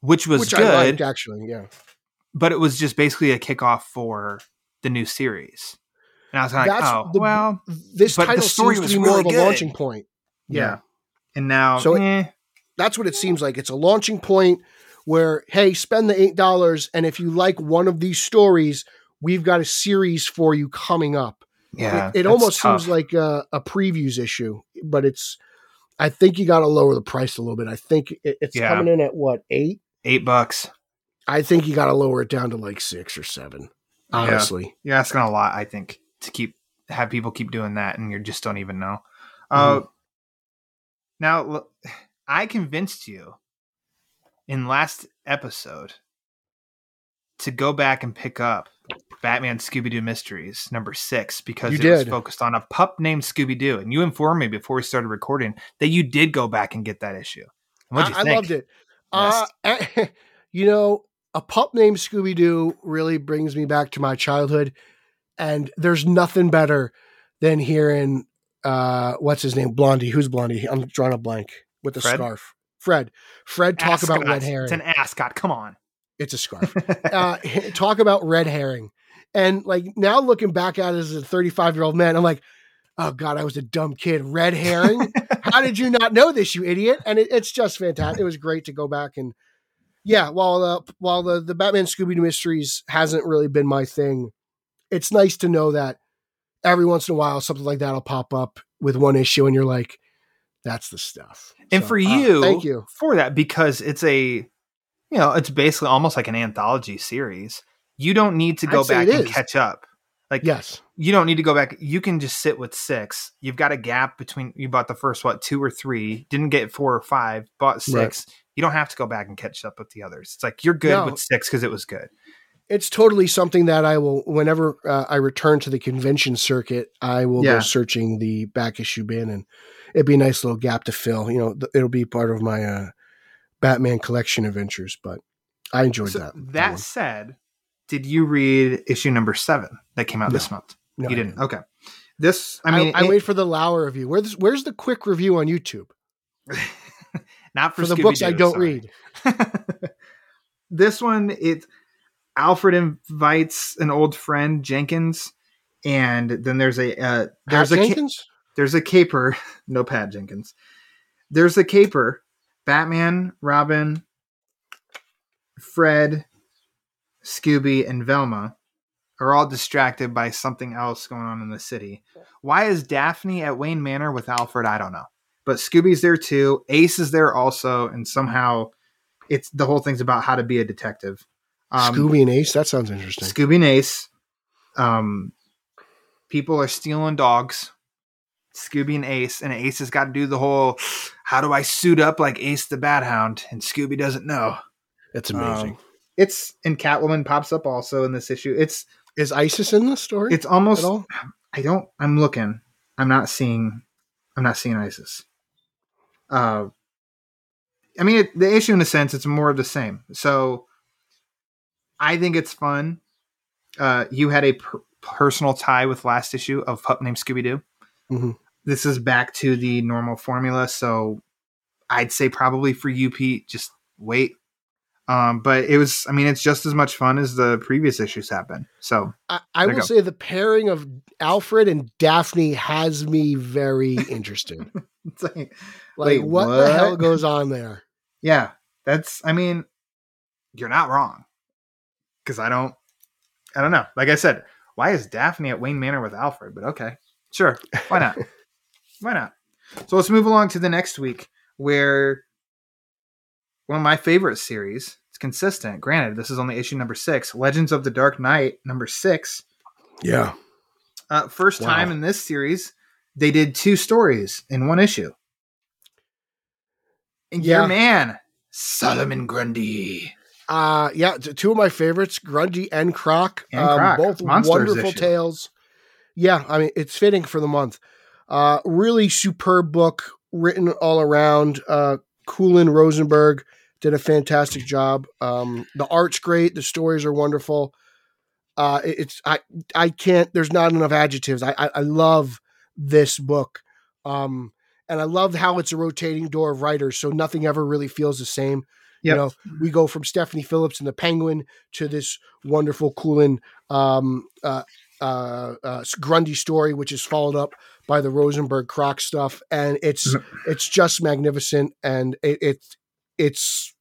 which was which good, I liked actually. Yeah, but it was just basically a kickoff for the new series. And I was like, That's oh the- well, this But the title story seems was to be more really of a good. launching point. yeah. And now, So it- eh, That's what it seems like. It's a launching point where, hey, spend the eight dollars, and if you like one of these stories, we've got a series for you coming up. yeah, it, it almost tough. seems like a, a previews issue, but it's. I think you got to lower the price a little bit. I think it, it's Yeah. coming in at what eight. eight bucks. I think you got to lower it down to like six or seven. Honestly, You're asking a lot, I think, to keep have people keep doing that, and you just don't even know. Uh, now, look, I convinced you in last episode to go back and pick up Batman Scooby Doo Mysteries number six because You it was focused on a pup named Scooby Doo, and you informed me before we started recording that you did go back and get that issue. I, I loved it. Uh, *laughs* you know, a pup named Scooby Doo really brings me back to my childhood, and there's nothing better than hearing uh, what's his name, Blondie. Who's Blondie? I'm drawing a blank with the Fred? scarf. Fred. Fred talk about red herring. It's an ascot. Come on. It's a scarf. *laughs* uh, talk about red herring. And like now looking back at it as a 35 year old man, I'm like, oh God, I was a dumb kid. Red herring? *laughs* How did you not know this, you idiot? And it, it's just fantastic. It was great to go back and yeah, while the while the, the Batman Scooby Doo mysteries hasn't really been my thing, it's nice to know that every once in a while something like that'll pop up with one issue and you're like, that's the stuff. and So, for uh, you, thank you. for that because it's a, you know, it's basically almost like an anthology series. You don't need to go I'd back and is. catch up. Like Yes. you don't need to go back. You can just sit with six. You've got a gap between you bought the first what two or three, didn't get four or five, bought six. You don't have to go back and catch up with the others. It's like you're good No. with six because it was good. It's totally something that I will, whenever uh, I return to the convention circuit, I will Yeah. go searching the back issue bin, and it'd be a nice little gap to fill. You know, th- it'll be part of my uh, Batman collection adventures. But I enjoyed So that. that said, did you read issue number seven that came out No. this month? No, you I didn't. Okay. This, I mean, I, it- wait for the Lauer review. Where's where's the quick review on YouTube *laughs* not for, for, the books I don't sorry. read? *laughs* this one, it Alfred invites an old friend Jenkins, and then there's a uh, there's Pat a ca- there's a caper, *laughs* no Pat Jenkins. There's a caper. Batman, Robin, Fred, Scooby, and Velma are all distracted by something else going on in the city. Why is Daphne at Wayne Manor with Alfred? I don't know. But Scooby's there too. Ace is there also, and somehow it's the whole thing's about how to be a detective. Um, Scooby and Ace. That sounds interesting. Scooby and Ace. Um, people are stealing dogs. Scooby and Ace, and Ace has got to do the whole how do I suit up like Ace the Bat Hound? And Scooby doesn't know. That's amazing. Um, it's and Catwoman pops up also in this issue. It's Is ISIS in the story? it's almost? I don't I'm looking. I'm not seeing I'm not seeing ISIS. Uh I mean it, the issue in a sense it's more of the same. So I think it's fun. Uh you had a per- personal tie with last issue of Pup Named Scooby Doo. Mhm. This is back to the normal formula, so I'd say probably for you Pete just wait. Um but it was I mean it's just as much fun as the previous issues have been. So I, I will say the pairing of Alfred and Daphne has me very interested. *laughs* it's like Like, Wait, what, the hell goes on there? *laughs* Yeah, that's. I mean, you're not wrong. Because I don't. I don't know. Like I said, why is Daphne at Wayne Manor with Alfred? But okay, sure. *laughs* Why not? why not? So let's move along to the next week, where one of my favorite series. It's consistent. Granted, this is only issue number six. Legends of the Dark Knight, number six. Yeah. Uh, first Wow. time in this series, they did two stories in one issue. And Yeah. your man, Solomon Grundy. Uh yeah, two of my favorites, Grundy and Croc. And Croc. both Monsters wonderful issue. tales. Yeah, I mean it's fitting for the month. Uh really superb book written all around. Uh Coolin Rosenberg did a fantastic job. Um the art's great, the stories are wonderful. Uh it- it's I I can't there's not enough adjectives. I I, I love this book. Um and I love how it's a rotating door of writers, so nothing ever really feels the same. Yep. You know, we go from Stephanie Phillips and the Penguin to this wonderful Coolin um, uh, uh, uh, Grundy story, which is followed up by the Rosenberg Croc stuff, and it's it's just magnificent, and it, it's it's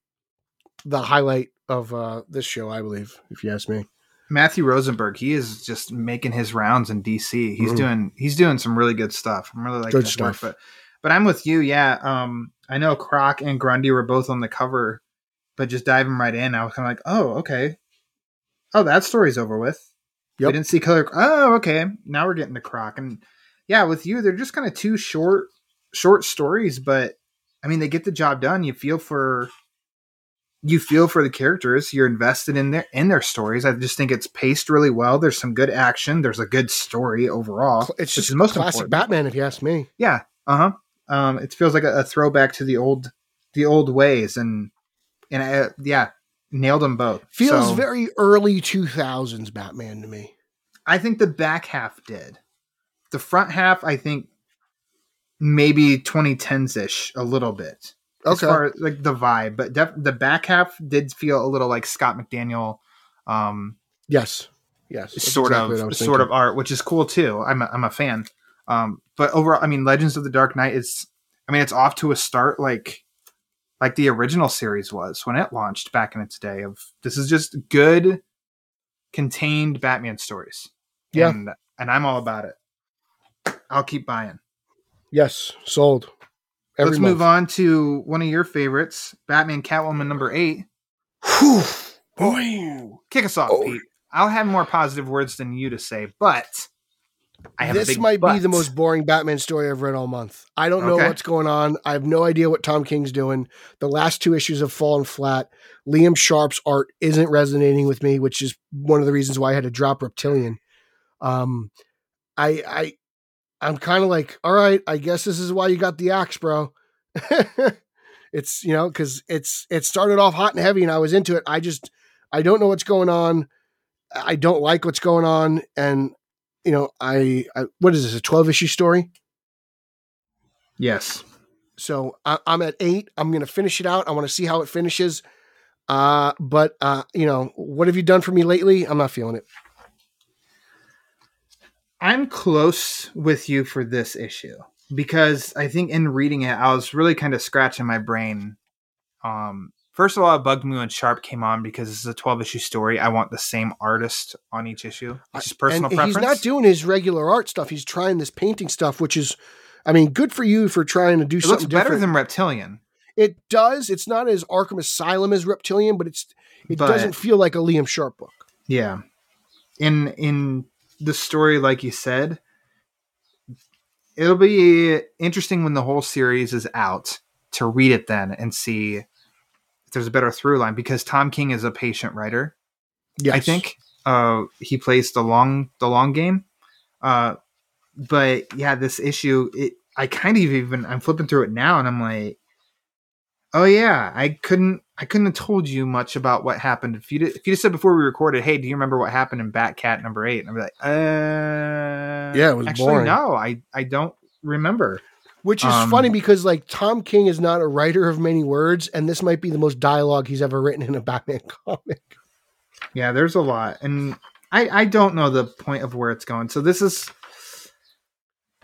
the highlight of uh, this show, I believe, if you ask me. Matthew Rosenberg, he is just making his rounds in DC. He's Mhm. doing he's doing some really good stuff. I'm really like Good his work, stuff. but but I'm with you. Yeah, um, I know Croc and Grundy were both on the cover, but just diving right in, I was kind of like, oh, okay, oh, that story's over with. We Yep. didn't see color. Oh, okay, now we're getting to Croc, and yeah, with you, they're just kind of two short short stories, but I mean, they get the job done. You feel for you feel for the characters. You're invested in their in their stories. I just think it's paced really well. There's some good action. There's a good story overall. It's just is most classic important. Batman, if you ask me. Yeah. Uh huh. Um, it feels like a, a throwback to the old the old ways, and and uh, yeah, nailed them both. Feels So, very early two thousands Batman to me. I think the back half did. The front half, I think, maybe 2010s ish a little bit. As Okay. far as like the vibe, but def- the back half did feel a little like Scott McDaniel, um, Yes. Yes. sort exactly of sort of art, which is cool too. I'm a, I'm a fan. Um, but overall, I mean, Legends of the Dark Knight is, I mean, it's off to a start like like the original series was when it launched back in its day. Of this is just good, contained Batman stories. Yeah. and, and I'm all about it. I'll keep buying. Yes. Sold. Every Let's move on to one of your favorites, Batman Catwoman number eight. on. Boy. Kick us off, Oh. Pete. I'll have more positive words than you to say, but I have a this might be the most boring Batman story I've read all month. I don't know Okay. what's going on. I have no idea what Tom King's doing. The last two issues have fallen flat. Liam Sharp's art isn't resonating with me, which is one of the reasons why I had to drop Reptilian. Um, I I I'm kind of like, all right, I guess this is why you got the axe, bro. *laughs* it's you know because it's it started off hot and heavy, and I was into it. I just I don't know what's going on. I don't like what's going on, and you know, I, I what is this a twelve issue story? yes. So I, I'm at eight. I'm gonna finish it out. I want to see how it finishes. Uh, but uh, you know, what have you done for me lately? I'm not feeling it. I'm close with you for this issue because I think in reading it, I was really kind of scratching my brain. Um, first of all, it bugged me when Sharp came on because this is a 12 issue story. I want the same artist on each issue. It's just personal and preference. he's not doing his regular art stuff. He's trying this painting stuff, which is, I mean, good for you for trying to do it something looks better different. than Reptilian. it does. It's not as Arkham Asylum as Reptilian, but it's it But- doesn't feel like a Liam Sharp book. Yeah. In in the story, like you said, it'll be interesting when the whole series is out to read it then and see if there's a better through line because Tom King is a patient writer. Yes. I think uh, he plays the long the long game. Uh, but yeah, this issue, it I kind of even I'm flipping through it now and I'm like, oh yeah, I couldn't I couldn't have told you much about what happened if you if you just said before we recorded, hey, do you remember what happened in Batcat number eight? And I'd be like, uh, Yeah, it was actually boring. no, I I don't remember. Which is Um, funny because like Tom King is not a writer of many words, and this might be the most dialogue he's ever written in a Batman *laughs* comic. Yeah, there's a lot, and I I don't know the point of where it's going. So this is,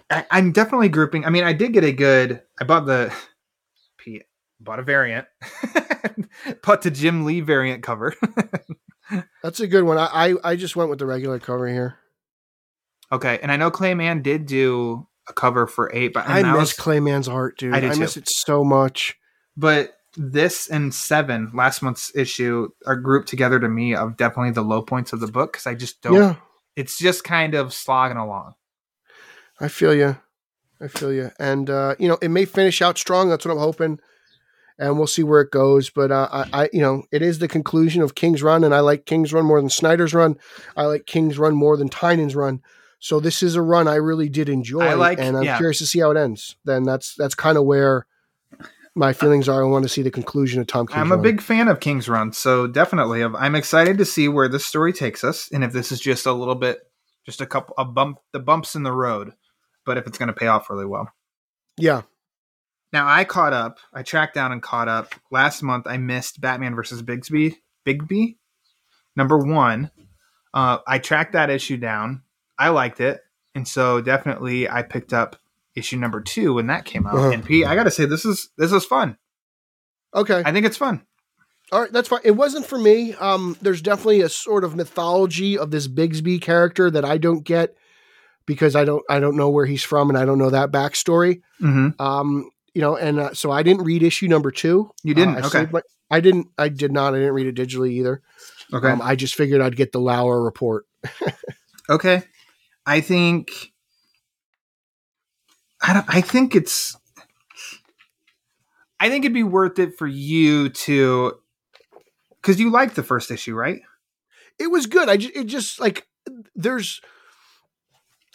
I, I'm definitely grouping. I mean, I did get a good. I bought the, *laughs* Pete bought a variant, *laughs* bought the Jim Lee variant cover. That's a good one. I I, I just went with the regular cover here. okay, and I know Clay Mann did do a cover for eight, but I miss was- Clay Mann's art, dude. I I, miss it so much. but this and seven last month's issue are grouped together to me of definitely the low points of the book because I just don't. Yeah, It's just kind of slogging along. I feel you. I feel you. And uh, you know, it may finish out strong. That's what I'm hoping. and we'll see where it goes. But uh, I, I, you know, it is the conclusion of King's Run, and I like King's Run more than Snyder's Run. I like King's Run more than Tynion's Run. So this is a run I really did enjoy, I like- and I'm yeah. curious to see how it ends. Then that's that's kind of where my feelings are. I want to see the conclusion of Tom King's I'm a Run. big fan of King's Run, so definitely I'm excited to see where this story takes us, and if this is just a little bit, just a couple, a bump, the bumps in the road, but if it's going to pay off really well. yeah. Now I caught up. I tracked down and caught up. Last month I missed Batman versus Bigsby. Bigby, number one. Uh, I tracked that issue down. I liked it, and so definitely I picked up issue number two when that came out. Uh-huh. And Pete, I got to say this is this is fun. Okay. I think it's fun. All right, that's fine. It wasn't for me. Um, there's definitely a sort of mythology of this Bigsby character that I don't get because I don't I don't know where he's from and I don't know that backstory. Mm-hmm. Um, you know, and uh, so I didn't read issue number two. You didn't? Uh, I Okay. my- I didn't. I did not. I didn't read it digitally either. Okay. Um, I just figured I'd get the Lauer report. *laughs* Okay. I think I don't I think it's I think it'd be worth it for you to cuz you liked the first issue, right? It was good. I just it just like there's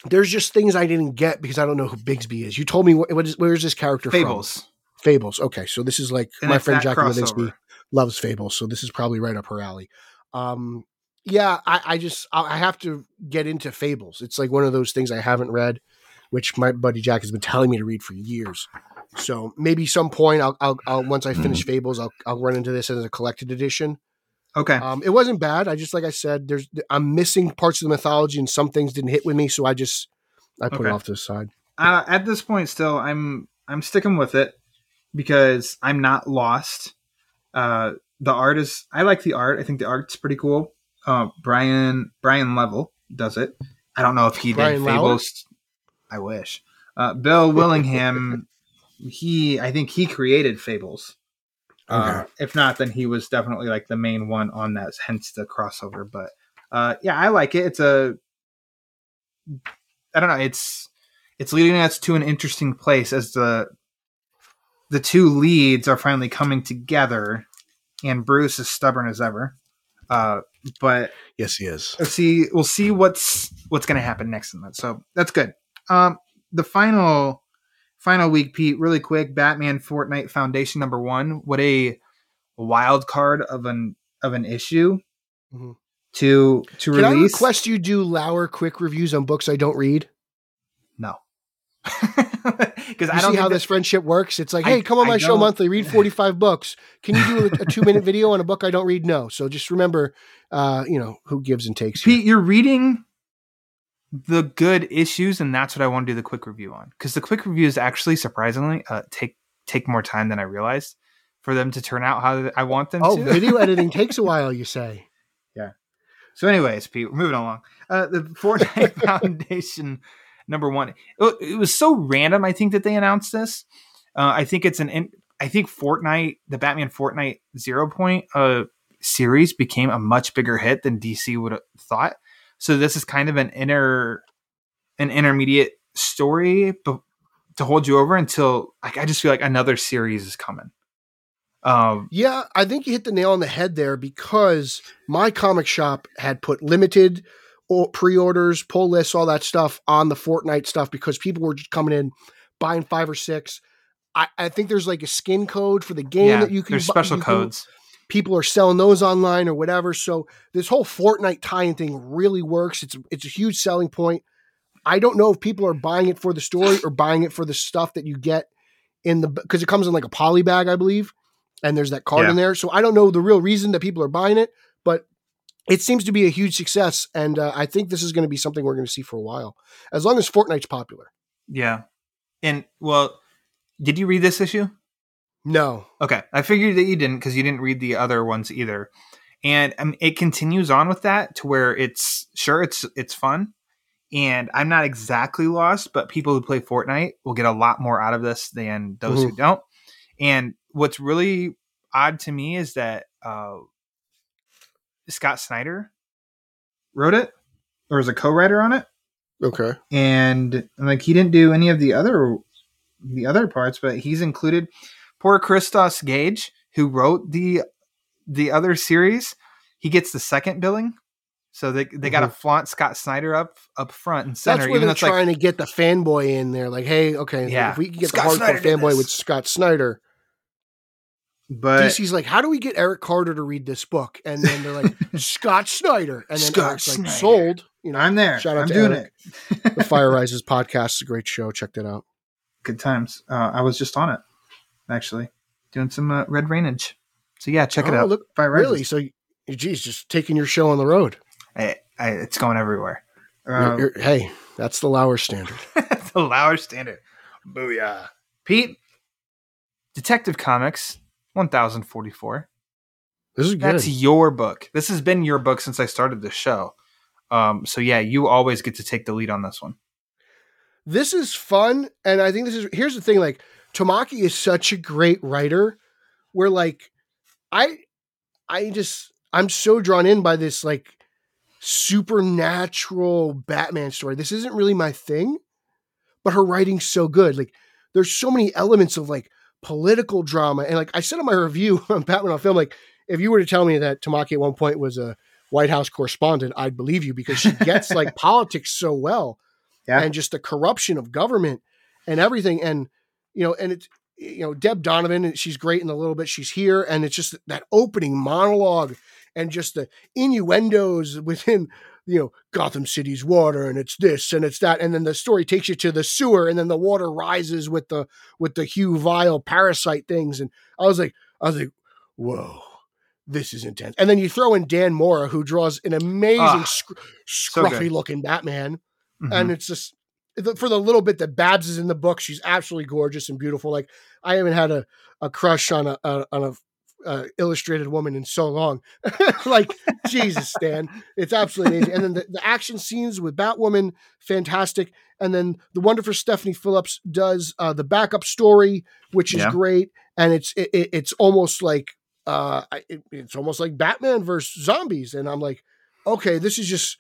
there's just things I didn't get because I don't know who Bigsby is. You told me what, what is where's this character from? Fables. Fables. Okay, so this is like And my friend Jackie. Levinsky loves Fables, so this is probably right up her alley. Um, yeah, I, I just I I have to get into Fables. It's like one of those things I haven't read, which my buddy Jack has been telling me to read for years. So maybe some point I'll, I'll, I'll once I Mm-hmm. finish Fables, I'll, I'll run into this as a collected edition. Okay. Um, it wasn't bad. I just like I said, there's I'm missing parts of the mythology and some things didn't hit with me, so I just I put Okay. it off to the side. uh, at this point still I'm I'm sticking with it because I'm not lost. Uh the art is I like the art. I think the art's pretty cool. Uh Brian Brian Level does it. I don't know if he Brian did Lauer? Fables. I wish. Uh Bill Willingham *laughs* he I think he created Fables. Uh, if not, then he was definitely like the main one on that, hence the crossover. But uh, yeah, I like it. It's a, I don't know. It's it's leading us to an interesting place as the the two leads are finally coming together, and Bruce is stubborn as ever. Uh, but Yes, he is. let's see we'll see what's what's going to happen next in that so that's good um the final final week pete really quick batman fortnite foundation number one what a wild card of an of an issue Mhm. to to Can I request you do Lauer quick reviews on books I don't read? no *laughs* because i don't see how think this friendship works? It's like, I- hey, come on I my show monthly, read *laughs* 45 books. Can you do a, a two minute video on a book I don't read? No. So just remember, uh, you know, who gives and takes. here. Pete, you're reading the good issues, and that's what I want to do the quick review on. Because the quick reviews actually, surprisingly, uh, take take more time than I realized for them to turn out how I want them Oh, to. video editing takes a *laughs* while, you say. Yeah. So, anyways, Pete, we're moving along. Uh, the Fortnite Foundation number one. It, it was so random. I think that they announced this. Uh, I think it's an. In, I think Fortnite, the Batman Fortnite Zero Point uh, series, became a much bigger hit than DC would have thought. So this is kind of an inner, an intermediate story, but to hold you over until like I just feel like another series is coming. Um, Yeah, I think you hit the nail on the head there because my comic shop had put limited pre-orders, pull lists, all that stuff on the Fortnite stuff because people were just coming in buying five or six. I, I think there's like a skin code for the game yeah, that you can there's bu- special you can- codes. people are selling those online or whatever. So this whole Fortnite tie-in thing really works. It's it's a huge selling point. I don't know if people are buying it for the story or buying it for the stuff that you get in the because it comes in like a poly bag, I believe, and there's that card Yeah. in there. So I don't know the real reason that people are buying it, but it seems to be a huge success, and uh, I think this is going to be something we're going to see for a while, as long as Fortnite's popular. Yeah, and well, did you read this issue? No, Okay, I figured that you didn't because you didn't read the other ones either, and um, it continues on with that to where it's sure it's it's fun, and I'm not exactly lost, but people who play Fortnite will get a lot more out of this than those who don't. And what's really odd to me is that uh, Scott Snyder wrote it or was a co-writer on it, okay, and like he didn't do any of the other the other parts, but he's included poor Christos Gage, who wrote the the other series, he gets the second billing. So they they got to flaunt Scott Snyder up up front and center. Mm-hmm. That's where even they're though it's like trying to get the fanboy in there. Like, hey, okay, Yeah. if we can get Scott the hardcore Snyder fanboy with Scott Snyder, but DC's like, how do we get Eric Carter to read this book? And then they're like, *laughs* Scott Snyder, and then Scott Eric's like, Snyder. sold. You know, I'm there. Shout out I'm to doing Eric. it. *laughs* the Fire Rises podcast is a great show. Check that out. Good times. Uh, I was just on it, actually, doing some uh, Red Rainage. So yeah, check it Oh, out. look, Fire Rises. Really? So, geez, just taking your show on the road. I, I, it's going everywhere. You're- you're- hey, that's the Lauer standard. *laughs* the Lauer standard. Booyah. Pete, Detective Comics 1044. This is good. That's your book. This has been your book since I started the show. Um, so yeah, you always get to take the lead on this one. this is fun and i think this is here's the thing like tamaki is such a great writer where like i i just i'm so drawn in by this like supernatural batman story this isn't really my thing but her writing's so good like there's so many elements of like political drama and like i said in my review *laughs* on batman on film like if you were to tell me that tamaki at one point was a white house correspondent i'd believe you because she gets *laughs* like politics so well Yeah. and just the corruption of government and everything. And you know, and it's you know, Deb Donovan, and she's great in a little bit. She's here, and it's just that opening monologue and just the innuendos within you know Gotham City's water, and it's this and it's that, and then the story takes you to the sewer, and then the water rises with the with the Hue Vile parasite things, and I was like, I was like, whoa. This is intense. And then you throw in Dan Mora, who draws an amazing, Ah, scr- so scruffy looking Batman Mhm. and it's just for the little bit that Babs is in the book, she's absolutely gorgeous and beautiful. Like I haven't had a, a crush on a, a on a uh, illustrated woman in so long. *laughs* like Jesus, Stan, it's absolutely amazing. And then the, the action scenes with Batwoman, fantastic. And then the wonderful Stephanie Phillips does uh, the backup story, which is Yeah. great. And it's it, it- it's almost like uh, it, it's almost like Batman versus zombies. And I'm like, okay, this is just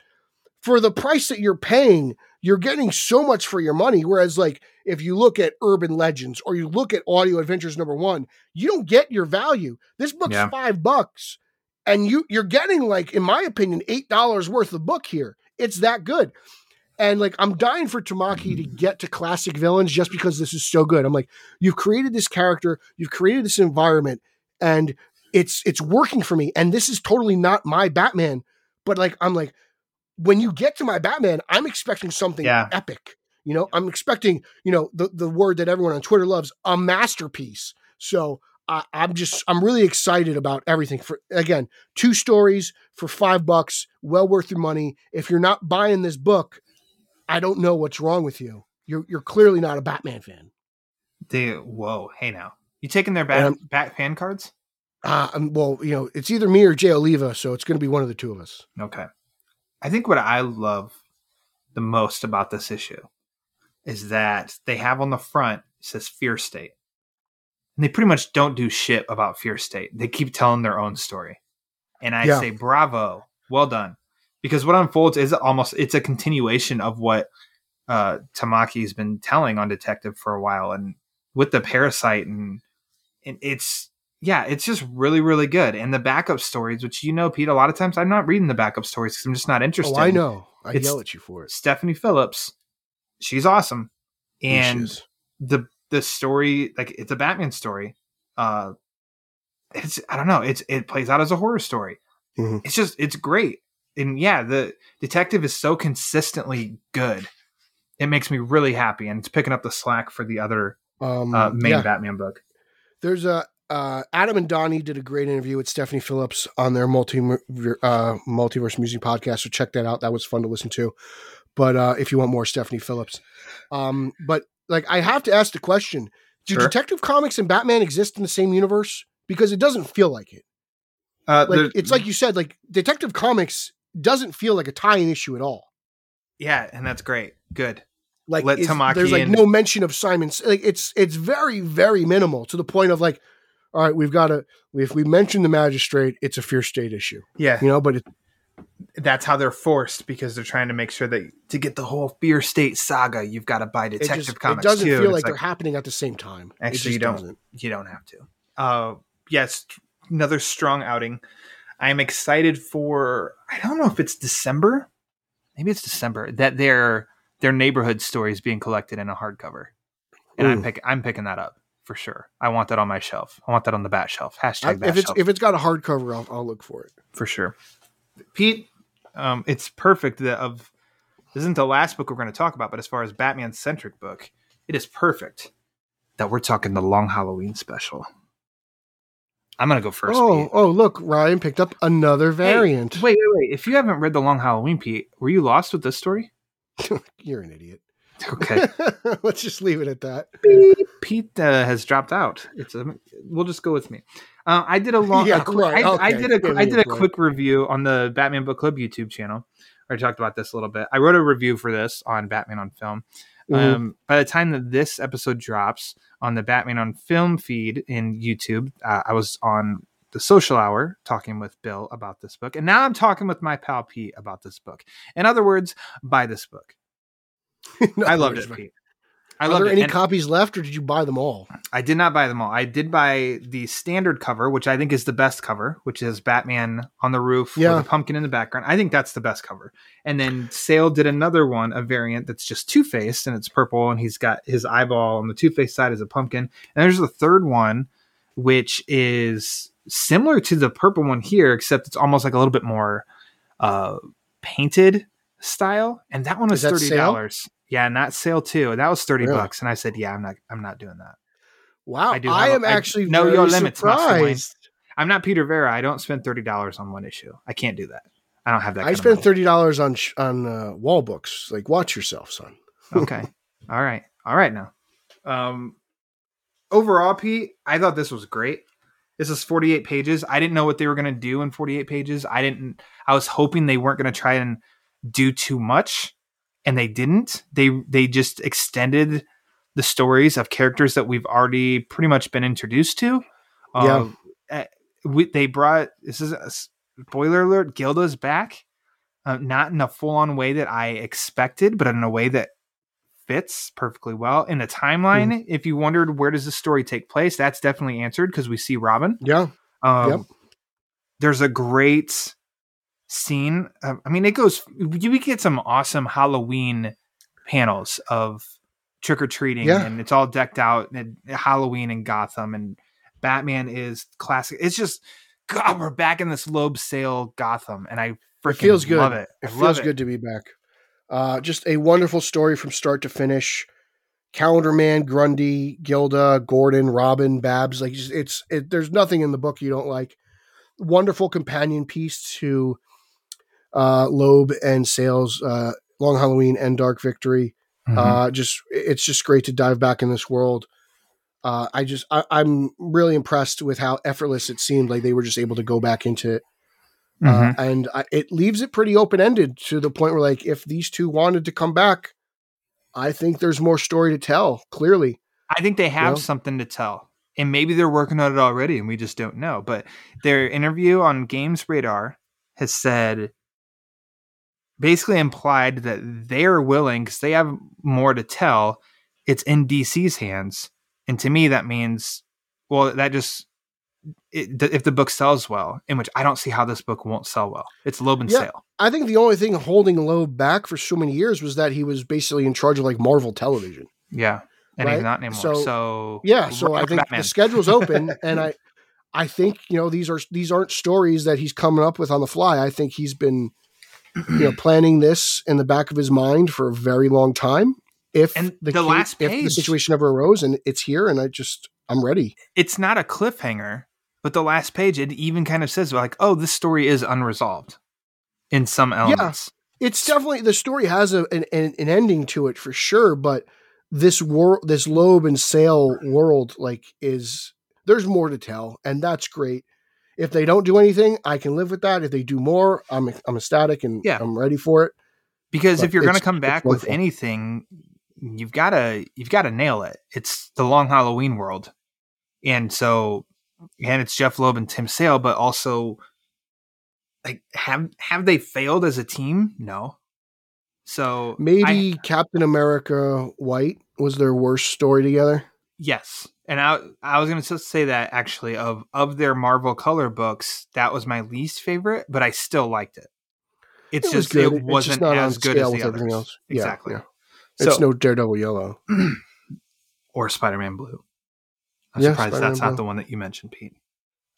for the price that you're paying, you're getting so much for your money. Whereas, like, if you look at Urban Legends or you look at Audio Adventures number one, you don't get your value. This book's Yeah. five bucks, and you you're getting like, in my opinion, eight dollars worth of book here. It's that good. And like, I'm dying for Tamaki to get to classic villains just because this is so good. I'm like, you've created this character, you've created this environment, and it's it's working for me. And this is totally not my Batman, but like, I'm like, when you get to my Batman, I'm expecting something Yeah. epic. You know, I'm expecting, you know, the, the word that everyone on Twitter loves, a masterpiece. So I, I'm just, I'm really excited about everything. For again, two stories for five bucks, well worth your money. If you're not buying this book, I don't know what's wrong with you. You're you're clearly not a Batman fan. They, whoa, hey now. You taking their bat, bat fan cards? Uh, um, well, you know, it's either me or Jay Oliva, so it's going to be one of the two of us. Okay. I think what I love the most about this issue is that they have on the front says Fear State. And they pretty much don't do shit about Fear State. They keep telling their own story. And I Yeah. say bravo, well done. Because what unfolds is almost it's a continuation of what uh Tamaki's been telling on Detective for a while and with the parasite and, and it's yeah, it's just really, really good. And the backup stories, which you know, Pete, a lot of times I'm not reading the backup stories because I'm just not interested. Oh, I know. I It's- yell at you for it. Stephanie Phillips, she's awesome, Yes, she and the the story, like it's a Batman story. Uh, it's I don't know, it's it plays out as a horror story. Mhm. It's just it's great, and yeah, the detective is so consistently good. It makes me really happy, and it's picking up the slack for the other um, uh, main yeah. Batman book. There's a uh, Adam and Donnie did a great interview with Stephanie Phillips on their multi uh, multiverse music podcast. So check that out. That was fun to listen to. But uh, if you want more Stephanie Phillips, um, but like I have to ask the question: Do Sure. Detective Comics and Batman exist in the same universe? Because it doesn't feel like it. Uh, Like it's like you said, like Detective Comics doesn't feel like a tie-in issue at all. yeah, and that's great, good. Like there's like and- no mention of Simon's. Like it's it's very very minimal to the point of like, all right, we've got to if we mention the magistrate, it's a fear state issue, Yeah, you know. But it, that's how they're forced because they're trying to make sure that to get the whole Fear State saga, you've got to buy It, Detective just, it doesn't too. feel and like they're happening at the same time. Actually, you don't. doesn't. You don't have to. Uh, yes, another strong outing. I am excited for. I don't know if it's December. Maybe it's December that their their neighborhood story is being collected in a hardcover, and I'm Ooh. pick, I'm picking that up for sure. I want that on my shelf. I want that on the bat shelf. I- Hashtag bat if it's shelf if it's got a hardcover, I'll, I'll look for it. for sure. Pete, um, it's perfect that of this isn't the last book we're going to talk about, but as far as Batman centric book, it is perfect that we're talking the Long Halloween special. I'm going to go first. oh, Pete. oh, look, Ryan picked up another Hey, variant. wait, wait, wait. If you haven't read the Long Halloween, Pete, were you lost with this story? *laughs* You're an idiot. Okay. *laughs* Let's just leave it at that. Pete uh, has dropped out. It's a, we'll just go with me. Uh, I did a long. Yeah, a qu- right, I, I did a Give I did a quick review on the Batman Book Club YouTube channel. I talked about this a little bit. I wrote a review for this on Batman on Film. Mhm. Um, by the time that this episode drops on the Batman on Film feed in YouTube, uh, I was on the social hour talking with Bill about this book, and now I'm talking with my pal Pete about this book. In other words, buy this book. *laughs* I loved it, Pete. I Are loved there it. any And- copies left, or did you buy them all? I did not buy them all. I did buy the standard cover, which I think is the best cover, which is Batman on the roof Yeah. with a pumpkin in the background. I think that's the best cover. And then Sale did another one, a variant that's just Two Faced and it's purple, and he's got his eyeball on the Two Faced side as a pumpkin. And there's the third one, which is similar to the purple one here, except it's almost like a little bit more uh, painted style. And that one was Is that thirty dollars. Yeah, and that sale too. That was thirty Really? bucks. And I said, Yeah, I'm not I'm not doing that. Wow, I do I, a- am I actually know very your limits, surprised. I'm not Peter Verra. I don't spend thirty dollars on one issue. I can't do that. I don't have that. I kind spent of money. thirty dollars on sh- on uh, wall books. Like, watch yourself, son. okay. *laughs* All right. All right. Now, um, overall, Pete, I thought this was great. This is 48 pages. I didn't know what they were going to do in 48 pages. I didn't. I was hoping they weren't going to try and do too much, and they didn't. They they just extended the stories of characters that we've already pretty much been introduced to. Yeah. Uh, we, they brought this is a spoiler alert. Gilda's back, uh, not in a full on way that I expected, but in a way that fits perfectly well in the timeline. Mm-hmm. If you wondered where does the story take place, that's definitely answered because we see Robin. Yeah, Um, Yep. There's a great scene. uh, I mean, it goes. You get some awesome Halloween panels of trick or treating, Yeah. and it's all decked out and Halloween and Gotham, and Batman is classic. It's just God, we're back in this Loeb sale Gotham, and I freaking feels good. love it. I it feels good to be back. Uh, just a wonderful story from start to finish. Calendar Man, Grundy, Gilda, Gordon, Robin, Babs. Like it's it, there's nothing in the book you don't like. Wonderful companion piece to uh, Loeb and Sales, uh, Long Halloween and Dark Victory. Mhm. Uh, just it's just great to dive back in this world. Uh, I just I, I'm really impressed with how effortless it seemed. Like they were just able to go back into it uh, and I, it leaves it pretty open ended to the point where, like, if these two wanted to come back, I think there's more story to tell. Clearly, I think they have Yeah. something to tell. And maybe they're working on it already and we just don't know. But their interview on Games Radar has said basically implied that they're willing because they have more to tell. It's in DC's hands. And to me, that means, well, that just, it, th- if the book sells well, in which I don't see how this book won't sell well, it's Loeb and Yeah. Sale. I think the only thing holding Loeb back for so many years was that he was basically in charge of like Marvel Television. Yeah. And Right? he's not anymore. So- So, Yeah, so I think Batman. the schedule's open, *laughs* and I, I think you know these are these aren't stories that he's coming up with on the fly. I think he's been, you know, *clears throat* planning this in the back of his mind for a very long time. If And the, the ca- last if the situation ever arose and it's here, and I just I'm ready. it's not a cliffhanger, but the last page it even kind of says like, "Oh, this story is unresolved in some elements." it's definitely the story has a, an an ending to it for sure but this world this Loeb and Sale world like is there's more to tell and that's great if they don't do anything i can live with that if they do more i'm i'm ecstatic and Yeah. i'm ready for it Because But if you're going to come back with anything, you've got to you've got to nail it. It's the long Halloween world, and so and it's Jeph Loeb and Tim Sale, but also like have have they failed as a team? No. So I- Maybe Captain America White was their worst story together. Yes, and I I was going to say that actually of of their Marvel color books, that was my least favorite, but I still liked it. It's It was just good. it wasn't not as good as the everything others. else. Yeah, Exactly. yeah. It's So- no Daredevil Yellow. *clears throat* or Spider Man Blue. I'm Yeah, surprised Spider-Man that's not the one that you mentioned, Pete.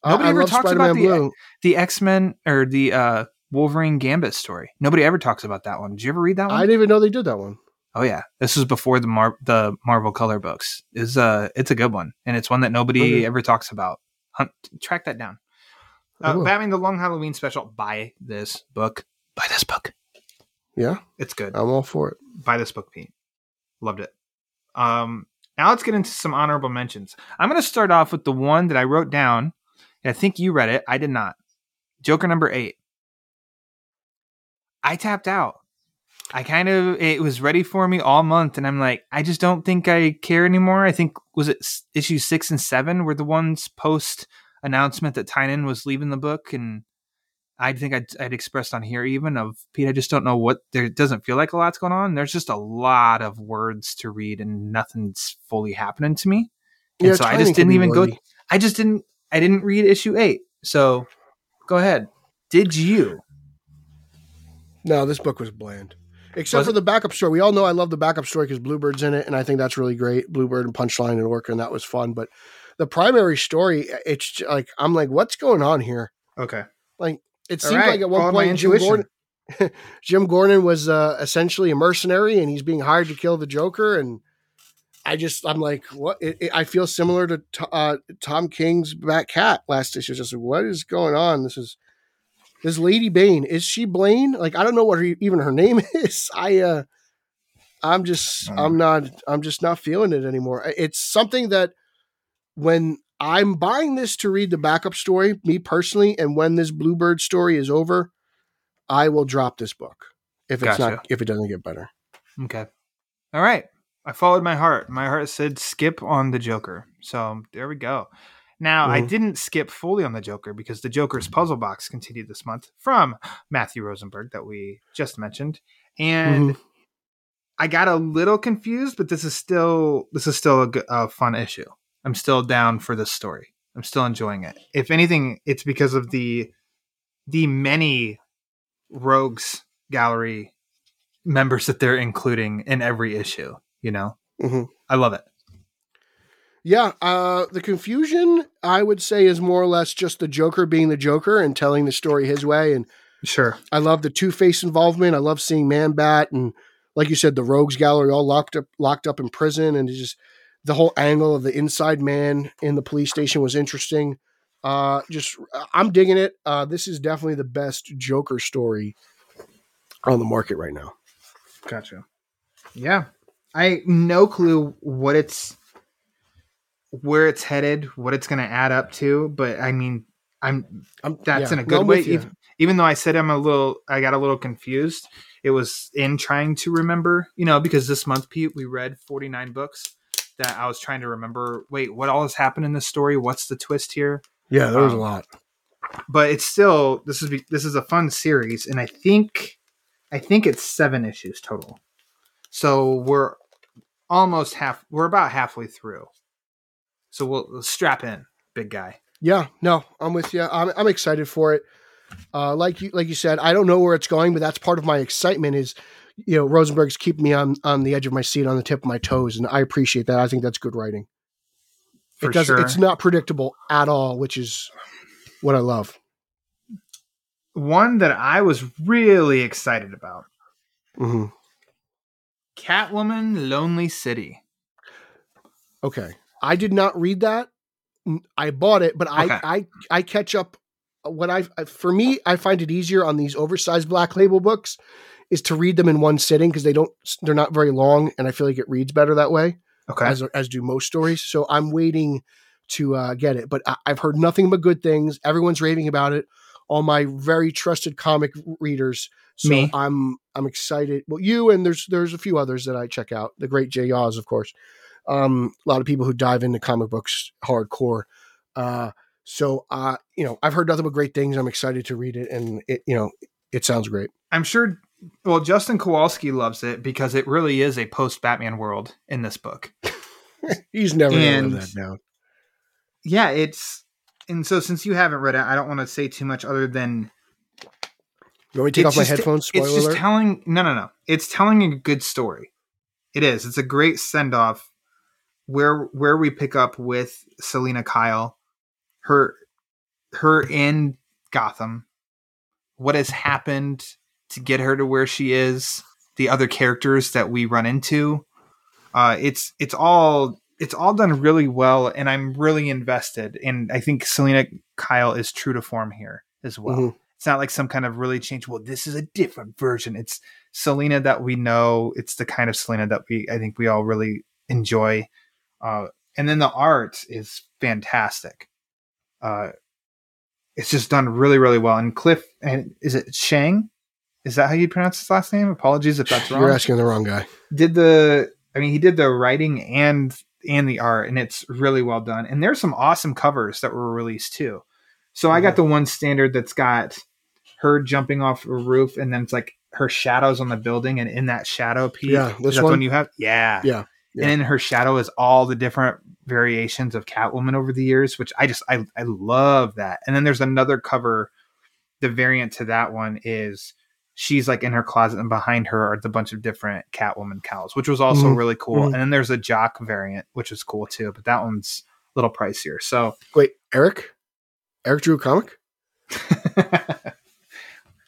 Nobody I ever talks Spider-Man about the the X Men or the uh, Wolverine Gambit story. Nobody ever talks about that one. Did you ever read that one? I didn't even know they did that one. Oh yeah, this was before the Mar- the Marvel color books. is uh it's a good one, and it's one that nobody Okay. ever talks about. Hunt, track that down. I Uh, will. Batman: The Long Halloween Special. Buy this book. Buy this book. Yeah, It's good. I'm all for it. Buy this book, Pete. Loved it. Um, now let's get into some honorable mentions. I'm going to start off with the one that I wrote down. and I think you read it. I did not. Joker number eight. I tapped out. I kind of it was ready for me all month, and I'm like, I just don't think I care anymore. I think was it issue six and seven were the ones post announcement that Tynion was leaving the book, and I think I'd, I'd expressed on here even of Pete. I just don't know what there doesn't feel like a lot's going on. There's just a lot of words to read, and nothing's fully happening to me. And Yeah, so I just didn't even go. I just didn't. I didn't read issue eight. So go ahead. Did you? No, this book was bland. Except Was for it? the backup story. We all know I love the backup story because Bluebird's in it, and I think that's really great. Bluebird and Punchline and Orca, and that was fun. But the primary story, it's like I'm like, what's going on here? Okay. Like it All seems right, like at one my point Jim. Gordon, *laughs* Jim Gordon was uh, essentially a mercenary, and he's being hired to kill the Joker. And I just, I'm like, what? It, it, I feel similar to T- uh, Tom King's Bat Cat last issue. Just like, what is going on? This is this Lady Bane. Is she Blaine? Like, I don't know what her, even her name *laughs* is. I, uh, I'm just, Hmm. I'm not, I'm just not feeling it anymore. It's something that when I'm buying this to read the backup story, me personally, and when this Bluebird story is over, I will drop this book if it's Gotcha. not if it doesn't get better. Okay. All right. I followed my heart. My heart said skip on the Joker. So there we go. Now, I Mhm. didn't skip fully on the Joker because the Joker's puzzle box continued this month from Matthew Rosenberg that we just mentioned. And I got a little confused, but this is still this is still a, a fun issue. I'm still down for this story. I'm still enjoying it. If anything, it's because of the the many rogues gallery members that they're including in every issue. You know, Mhm. I love it. Yeah, uh, the confusion I would say is more or less just the Joker being the Joker and telling the story his way. And Sure. I love the Two Face involvement. I love seeing Man Bat and, like you said, the Rogues Gallery all locked up, locked up in prison, and just the whole angle of the inside man in the police station was interesting. Uh, just I'm digging it. Uh, this is definitely the best Joker story on the market right now. Gotcha. Yeah. I no clue what it's where it's headed, what it's going to add up to, but I mean, I'm I'm, that's yeah, in a good way. Even, even though I said I'm a little, I got a little confused. It was in trying to remember, you know, because this month, Pete, we read 49 books that I was trying to remember. Wait, what all has happened in this story? What's the twist here? Yeah, there was a Um, lot. But it's still this is this is a fun series, and I think I think it's seven issues total. So we're almost half. We're about halfway through. So we'll, strap in, big guy. Yeah, no, I'm with you. I'm, I'm excited for it. Uh, like you, like you said, I don't know where it's going, but that's part of my excitement. Is you know Rosenberg's keeping me on on the edge of my seat, on the tip of my toes, and I appreciate that. I think that's good writing. For it does. sure. It's not predictable at all, which is what I love. One that I was really excited about: hmm Catwoman, Lonely City. Okay, I did not read that. I bought it, but I I I catch up. What I for me, I find it easier on these oversized black label books is to read them in one sitting because they don't they're not very long, and I feel like it reads better that way. Okay, as as do most stories. So I'm waiting to uh, get it, but I, I've heard nothing but good things. Everyone's raving about it. All my very trusted comic readers. So Me. I'm I'm excited. Well, you and there's there's a few others that I check out. The great Jay Yaws, of course. Um, a lot of people who dive into comic books hardcore. Uh, So, uh, you know, I've heard nothing but great things. I'm excited to read it, and it, you know, it sounds great. I'm sure. Well, Justin Kowalski loves it because it really is a post Batman world in this book. *laughs* He's never And- that down. Yeah, it's and so since you haven't read it, I don't want to say too much other than You want me to take off my just- headphones? Spoiler it's just alert. telling. No, no, no. It's telling a good story. It is. It's a great send off. Where where we pick up with Selina Kyle, her her in Gotham, what has happened to get her to where she is, the other characters that we run into. Uh, it's it's all it's all done really well, and I'm really invested. And I think Selina Kyle is true to form here as well. Mhm. It's not like some kind of really change. Well, this is a different version. It's Selina that we know. It's the kind of Selina that we I think we all really enjoy. Uh, and then the art is fantastic. Uh, it's just done really, really well. And Cliff, and is it Chiang? Is that how you pronounce his last name? Apologies if that's wrong You're asking the wrong guy. did the I mean he did the writing and and the art and it's really well done. And there's some awesome covers that were released too. So I got the one standard that's got her jumping off a roof and then it's like her shadows on the building and in that shadow piece. Yeah, this is that the one? one you have? Yeah. Yeah, yeah. And in her shadow is all the different variations of Catwoman over the years, which I just I I love that. And then there's another cover, the variant to that one is she's like in her closet and behind her are the bunch of different Catwoman cows, which was also Mhm. really cool. Mhm. And then there's a Jock variant, which is cool too, but that one's a little pricier. So Wait, Eric? Eric drew a comic? *laughs*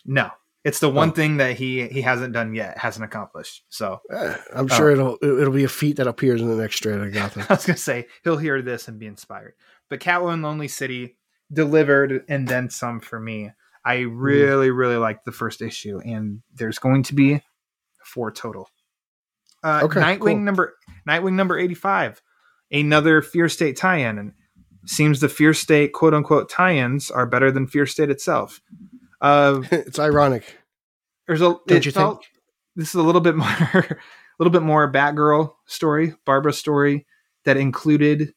no, it's the one Oh. thing that he he hasn't done yet, hasn't accomplished. So Eh, I'm Oh. sure it'll it'll be a feat that appears in the next straight of Gotham. *laughs* I was gonna say he'll hear this and be inspired. But Catwoman Lonely City delivered and then some for me. I really, really liked the first issue, and there's going to be four total. Uh, Okay, Nightwing cool. number Nightwing number eighty five, another Fear State tie-in, and seems the Fear State quote unquote tie-ins are better than Fear State itself. Uh, *laughs* it's ironic. there's a Don't you felt- this is a little bit *laughs* more a little bit more Batgirl story, Barbara story that included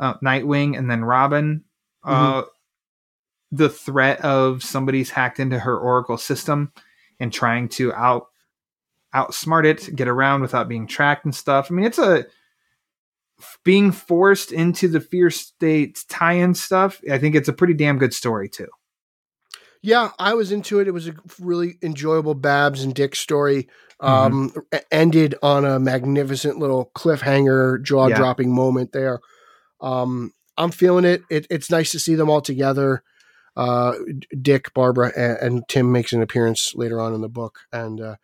uh, Nightwing and then Robin. Uh, the threat of somebody's hacked into her Oracle system and trying to out outsmart it, get around without being tracked and stuff. I mean, it's a being forced into the fear state tie-in stuff. I think it's a pretty damn good story too. Yeah, I was into it. It was a really enjoyable Babs and Dick story. Um, e- ended on a magnificent little cliffhanger, jaw dropping moment there. Um, I'm feeling it. it. It's nice to see them all together. Uh, Dick, Barbara, and, and Tim makes an appearance later on in the book, and uh,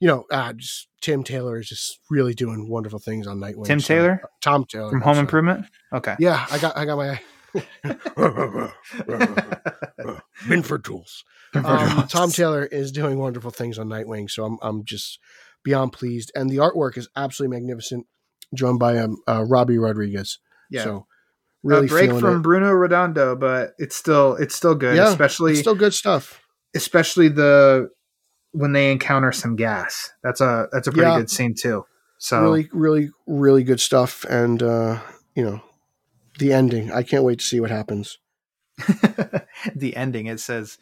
you know, uh, just Tim Taylor is just really doing wonderful things on Nightwing. Tim So- Taylor Tom Taylor from I'm Home sorry. Improvement. Okay. Yeah, I got, I got my *laughs* Binford tools. Um, Tom Taylor is doing wonderful things on Nightwing, so I'm I'm just beyond pleased, and the artwork is absolutely magnificent, drawn by um, uh, Robbi Rodriguez. Yeah. so a really break from it. Bruno Redondo, but it's still it's still good, Yeah, especially It's still good stuff. especially the when they encounter some gas. That's a that's a pretty Yeah. good scene too. So Really, really, really good stuff, and uh, you know, the ending. I can't wait to see what happens. *laughs* the ending it says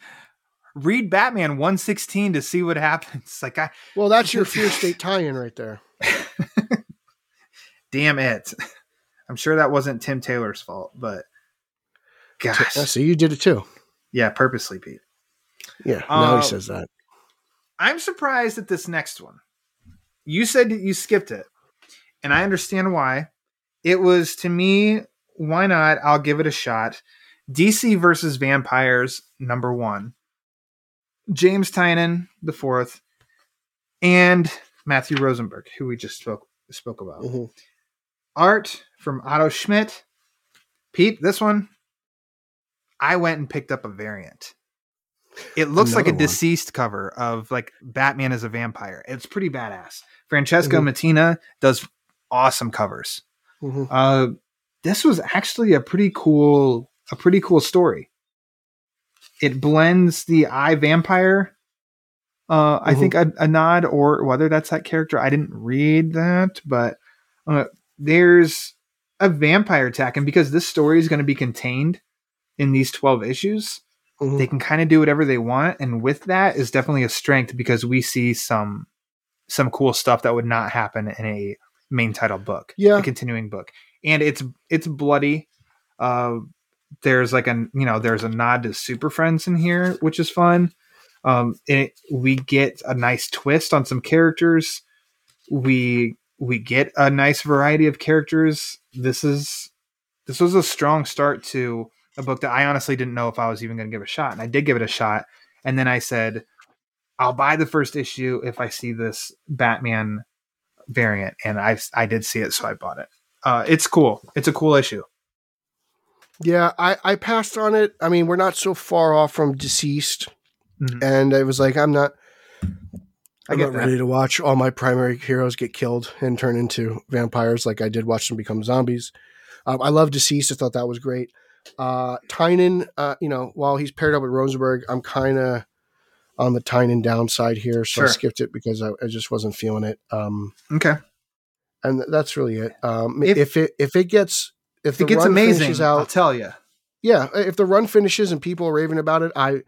read Batman 116 to see what happens. *laughs* Like I Well, that's your Fear *laughs* State tie-in right there. damn it. I'm sure that wasn't Tim Taylor's fault, but gosh. I see you did it too. Yeah, purposely, Pete. Yeah, now Uh, he says that. I'm surprised at this next one. You said you skipped it, and I understand why. It was to me, why not? I'll give it a shot. DC versus Vampires, number one. James Tynion, the fourth, and Matthew Rosenberg, who we just spoke spoke about. Mhm. Art from Otto Schmidt. Pete, this one, I went and picked up a variant. It looks like a one. deceased cover of like Batman as a vampire. It's pretty badass. Francesco Mhm. Mattina does awesome covers. Mhm. Uh, this was actually a pretty cool, a pretty cool story. It blends the I, Vampire. Uh, I Mhm. think a, a nod, or whether that's that character, I didn't read that, but uh, there's a vampire attack, and because this story is going to be contained in these 12 issues, Mhm. they can kind of do whatever they want and with that is definitely a strength because we see some some cool stuff that would not happen in a main title book Yeah. a continuing book and it's it's bloody uh there's like a you know there's a nod to super friends in here which is fun um it, we get a nice twist on some characters we we get a nice variety of characters this is this was a strong start to a book that I honestly didn't know if I was even going to give a shot, and I did give it a shot. And then I said, "I'll buy the first issue if I see this Batman variant," and I I did see it, so I bought it. Uh, it's cool. It's a cool issue. Yeah, I, I passed on it. I mean, we're not so far off from DCeased, Mhm. and I was like, I'm not. I I'm get not that. ready to watch all my primary heroes get killed and turn into vampires like I did watch them become zombies. Um, I love DCeased. I thought that was great. Uh, Tynion, uh, you know, while he's paired up with Rosenberg, I'm kind of on the Tynion downside here, so I skipped it because I, I just wasn't feeling it. Um, Okay, and that's really it. Um, If- if, it if it gets if, it gets run amazing, finishes I'll tell you. yeah, if the run finishes and people are raving about it, I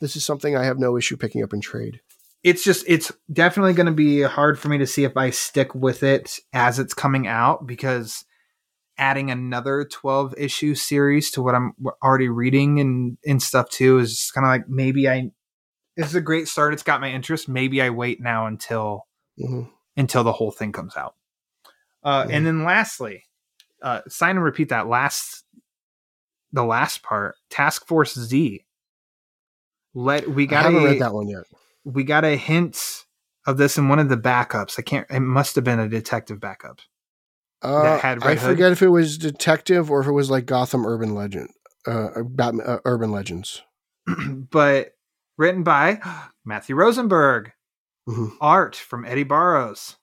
this is something I have no issue picking up in trade. It's just it's definitely going to be hard for me to see if I stick with it as it's coming out because adding another 12 issue series to what I'm already reading and and stuff too is kind of like maybe I this is a great start. It's got my interest. Maybe I wait now until Mhm. until the whole thing comes out. Uh, Yeah. And then lastly, uh, sign and repeat that last the last part. Task Force Z. Let we I got haven't a, read that one yet. we got a hint of this in one of the backups. I can't. It must have been a detective backup. Uh, had I Hood? forget if it was detective or if it was like Gotham Urban Legend, uh, Batman, uh, Urban Legends. *clears throat* but written by *gasps* Matthew Rosenberg, Mhm. art from Eddy Barrows.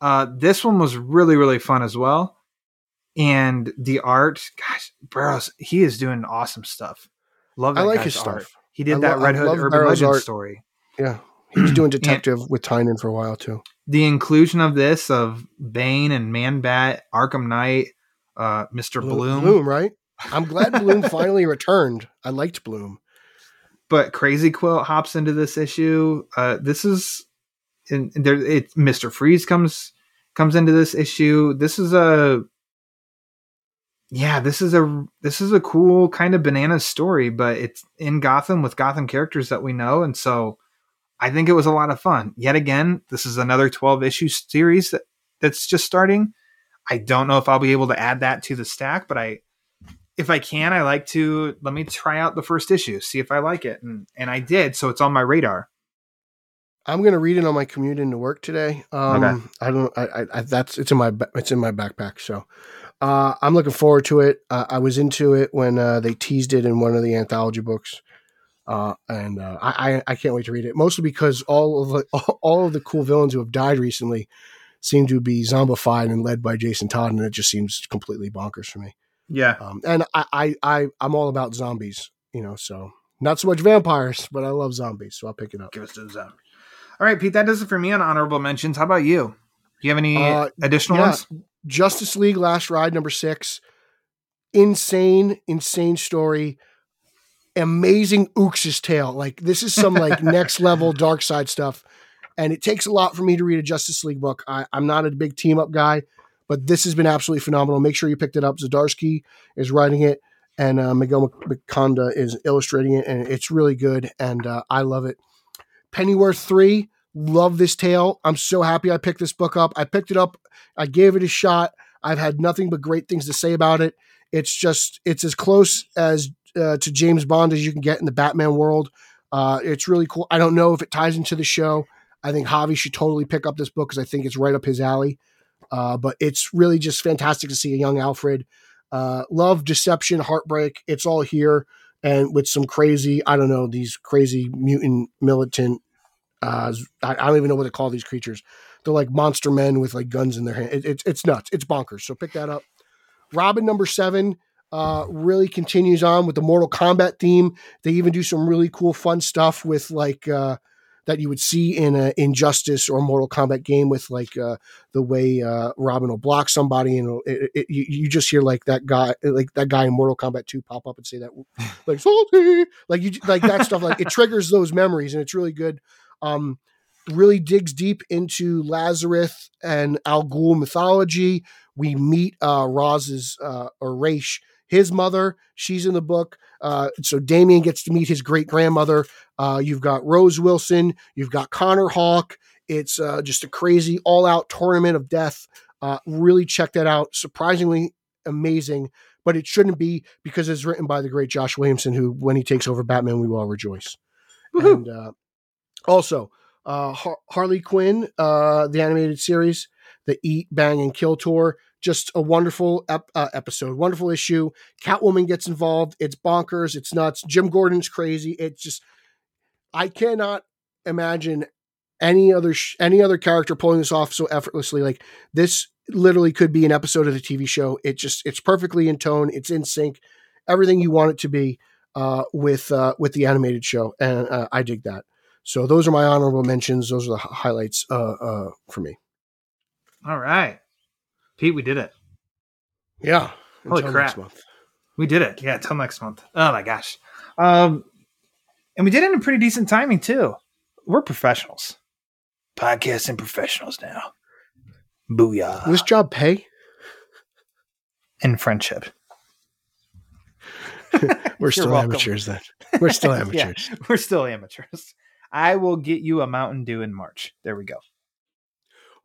Uh, this one was really really fun as well, and the art, gosh, Barrows, he is doing awesome stuff. Love I like his art. stuff. He did I that lo- Red I Hood Urban Barrows' Legend art. story. Yeah, he was doing *clears throat* detective with Tynion for a while too. The inclusion of this of Bane and Man Bat, Arkham Knight, uh, Mister Bloom, Bloom, right? I'm glad *laughs* Bloom finally returned. I liked Bloom. but Crazy Quilt hops into this issue. Uh, this is and there. It Mister Freeze comes comes into this issue. This is a yeah. This is a this is a cool kind of banana story, but it's in Gotham with Gotham characters that we know, and so I think it was a lot of fun. Yet again, this is another twelve issue series that that's just starting. I don't know if I'll be able to add that to the stack, but I if I can, I like to let me try out the first issue, see if I like it, and and I did, so it's on my radar. I'm gonna read it on my commute into work today. Um, Okay. I don't. I, I, I that's it's in my it's in my backpack. So uh, I'm looking forward to it. Uh, I was into it when uh, they teased it in one of the anthology books, uh, and uh, I, I I can't wait to read it. Mostly because all of the, *laughs* all of the cool villains who have died recently seem to be zombified and led by Jason Todd, and it just seems completely bonkers for me. Yeah, Um, and I, I I I'm all about zombies. You know, so not so much vampires, but I love zombies, so I'll pick it up. give us those out. All right, Pete, that does it for me on honorable mentions. How about you? Do you have any Uh, additional yeah. ones? Justice League Last Ride number six. Insane, insane story. Amazing Ooks's tale. Like this is some like *laughs* next level Darkseid stuff. And it takes a lot for me to read a Justice League book. I, I'm not a big team up guy, but this has been absolutely phenomenal. Make sure you picked it up. Zdarsky is writing it, and uh, Miguel Mendonça is illustrating it, and it's really good. And uh, I love it. Pennyworth three, love this tale. I'm so happy I picked this book up. I picked it up I gave it a shot. I've had nothing but great things to say about it. It's just it's as close as uh, to James Bond as you can get in the Batman world. Uh, it's really cool. I don't know if it ties into the show. I think Javi should totally pick up this book because I think it's right up his alley. Uh, but it's really just fantastic to see a young Alfred. Uh, love, deception, heartbreak. It's all here, and with some crazy, I don't know, these crazy mutant militant. Uh, I, I don't even know what to call these creatures they're like monster men with like guns in their hand. It, it's it's nuts. It's bonkers. So pick that up. Robin number seven uh, really continues on with the Mortal Kombat theme. They even do some really cool, fun stuff with like uh, that you would see in a Injustice or Mortal Kombat game with like uh, the way uh, Robin will block somebody, and it, it, you, you just hear like that guy, like that guy in Mortal Kombat Two, pop up and say that *laughs* like salty, like you like that stuff. Like it triggers those memories, and it's really good. Um, really digs deep into Lazarus and Al Ghul mythology. We meet uh, Roz's uh, or Raish, his mother. She's in the book. Uh, so Damian gets to meet his great grandmother. Uh, you've got Rose Wilson. You've got Connor Hawke. It's uh, just a crazy all out tournament of death. Uh, really check that out. Surprisingly amazing, but it shouldn't be because it's written by the great Josh Williamson, who, when he takes over Batman, we will all rejoice. Woohoo. And uh, also, uh, Har- Harley Quinn, uh, the animated series, the Eat, Bang, and Kill tour. Just a wonderful ep- uh, episode, wonderful issue. Catwoman gets involved. It's bonkers. It's nuts. Jim Gordon's crazy. It's just, I cannot imagine any other sh- any other character pulling this off so effortlessly. Like this, literally could be an episode of the TV show. It just, it's perfectly in tone. It's in sync. Everything you want it to be uh, with uh, with the animated show, and uh, I dig that. So those are my honorable mentions. Those are the highlights uh, uh, for me. All right. Pete, we did it. Yeah. Holy Until crap. next month. We did it. Yeah, till next month. Oh my gosh. Um and we did it in pretty decent timing too. We're professionals. Podcasting professionals now. Booyah. Will this job pay? in friendship. *laughs* We're still welcome. amateurs then. We're still *laughs* Yeah, amateurs. we're still amateurs. I will get you a Mountain Dew in March. There we go.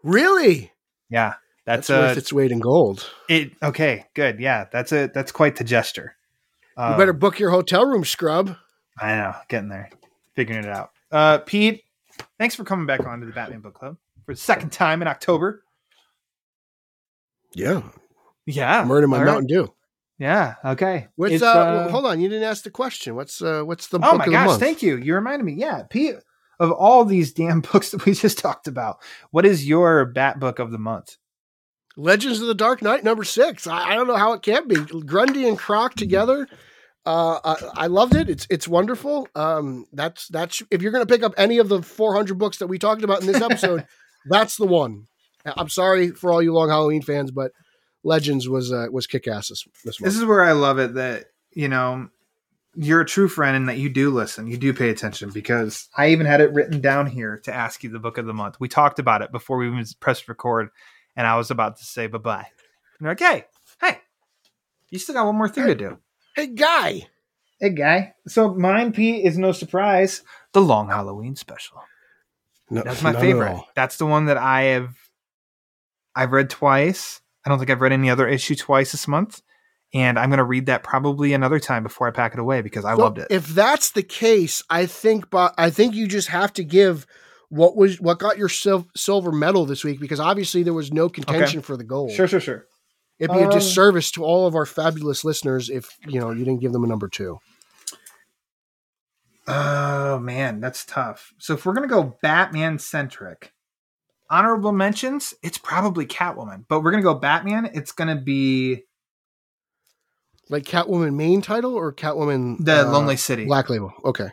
Really? Yeah. That's, That's, worth a its weight in gold. it okay, good. Yeah, that's a that's quite the gesture. Um, you better book your hotel room, scrub. I know, getting there, figuring it out. Uh, Pete, thanks for coming back on to the Batman Book Club for the second time in October. Yeah. Yeah, I'm earning my right. Mountain Dew. Yeah, okay. What's uh, uh, hold on, you didn't ask the question. What's uh what's the Oh book my of the gosh, thank you. You reminded me. Yeah, Pete, of all these damn *laughs* books that we just talked about, what is your Bat Book of the month? Legends of the Dark Knight number six. I, I don't know how it can't be. Grundy and Croc together. Uh, I, I loved it. It's it's wonderful. Um, that's that's if you're gonna pick up any of the 400 books that we talked about in this episode, *laughs* that's the one. I'm sorry for all you long Halloween fans, but Legends was uh, was kick ass this, this month. This is where I love it that, you know, you're a true friend and that you do listen, you do pay attention because I even had it written down here to ask you the book of the month. We talked about it before we even pressed record, and I was about to say bye bye. And you're like, hey, hey, you still got one more thing to do. hey guy, Hey, guy. So mine, Pete, is no surprise. The Long Halloween special. no, That's my favorite. That's the one that I have. I've read twice. I don't think I've read any other issue twice this month, and I'm going to read that probably another time before I pack it away because I So loved it. If that's the case, I think, but I think you just have to give what was what got your sil- silver medal this week because obviously there was no contention for the gold. sure, sure, sure. It'd be a Um, disservice to all of our fabulous listeners if you know you didn't give them a number two. Oh man, that's tough. So if we're going to go Batman centric, honorable mentions, it's probably Catwoman. But we're going to go Batman. It's going to be Like Catwoman main title or Catwoman the uh, Lonely City. Black Label. Okay,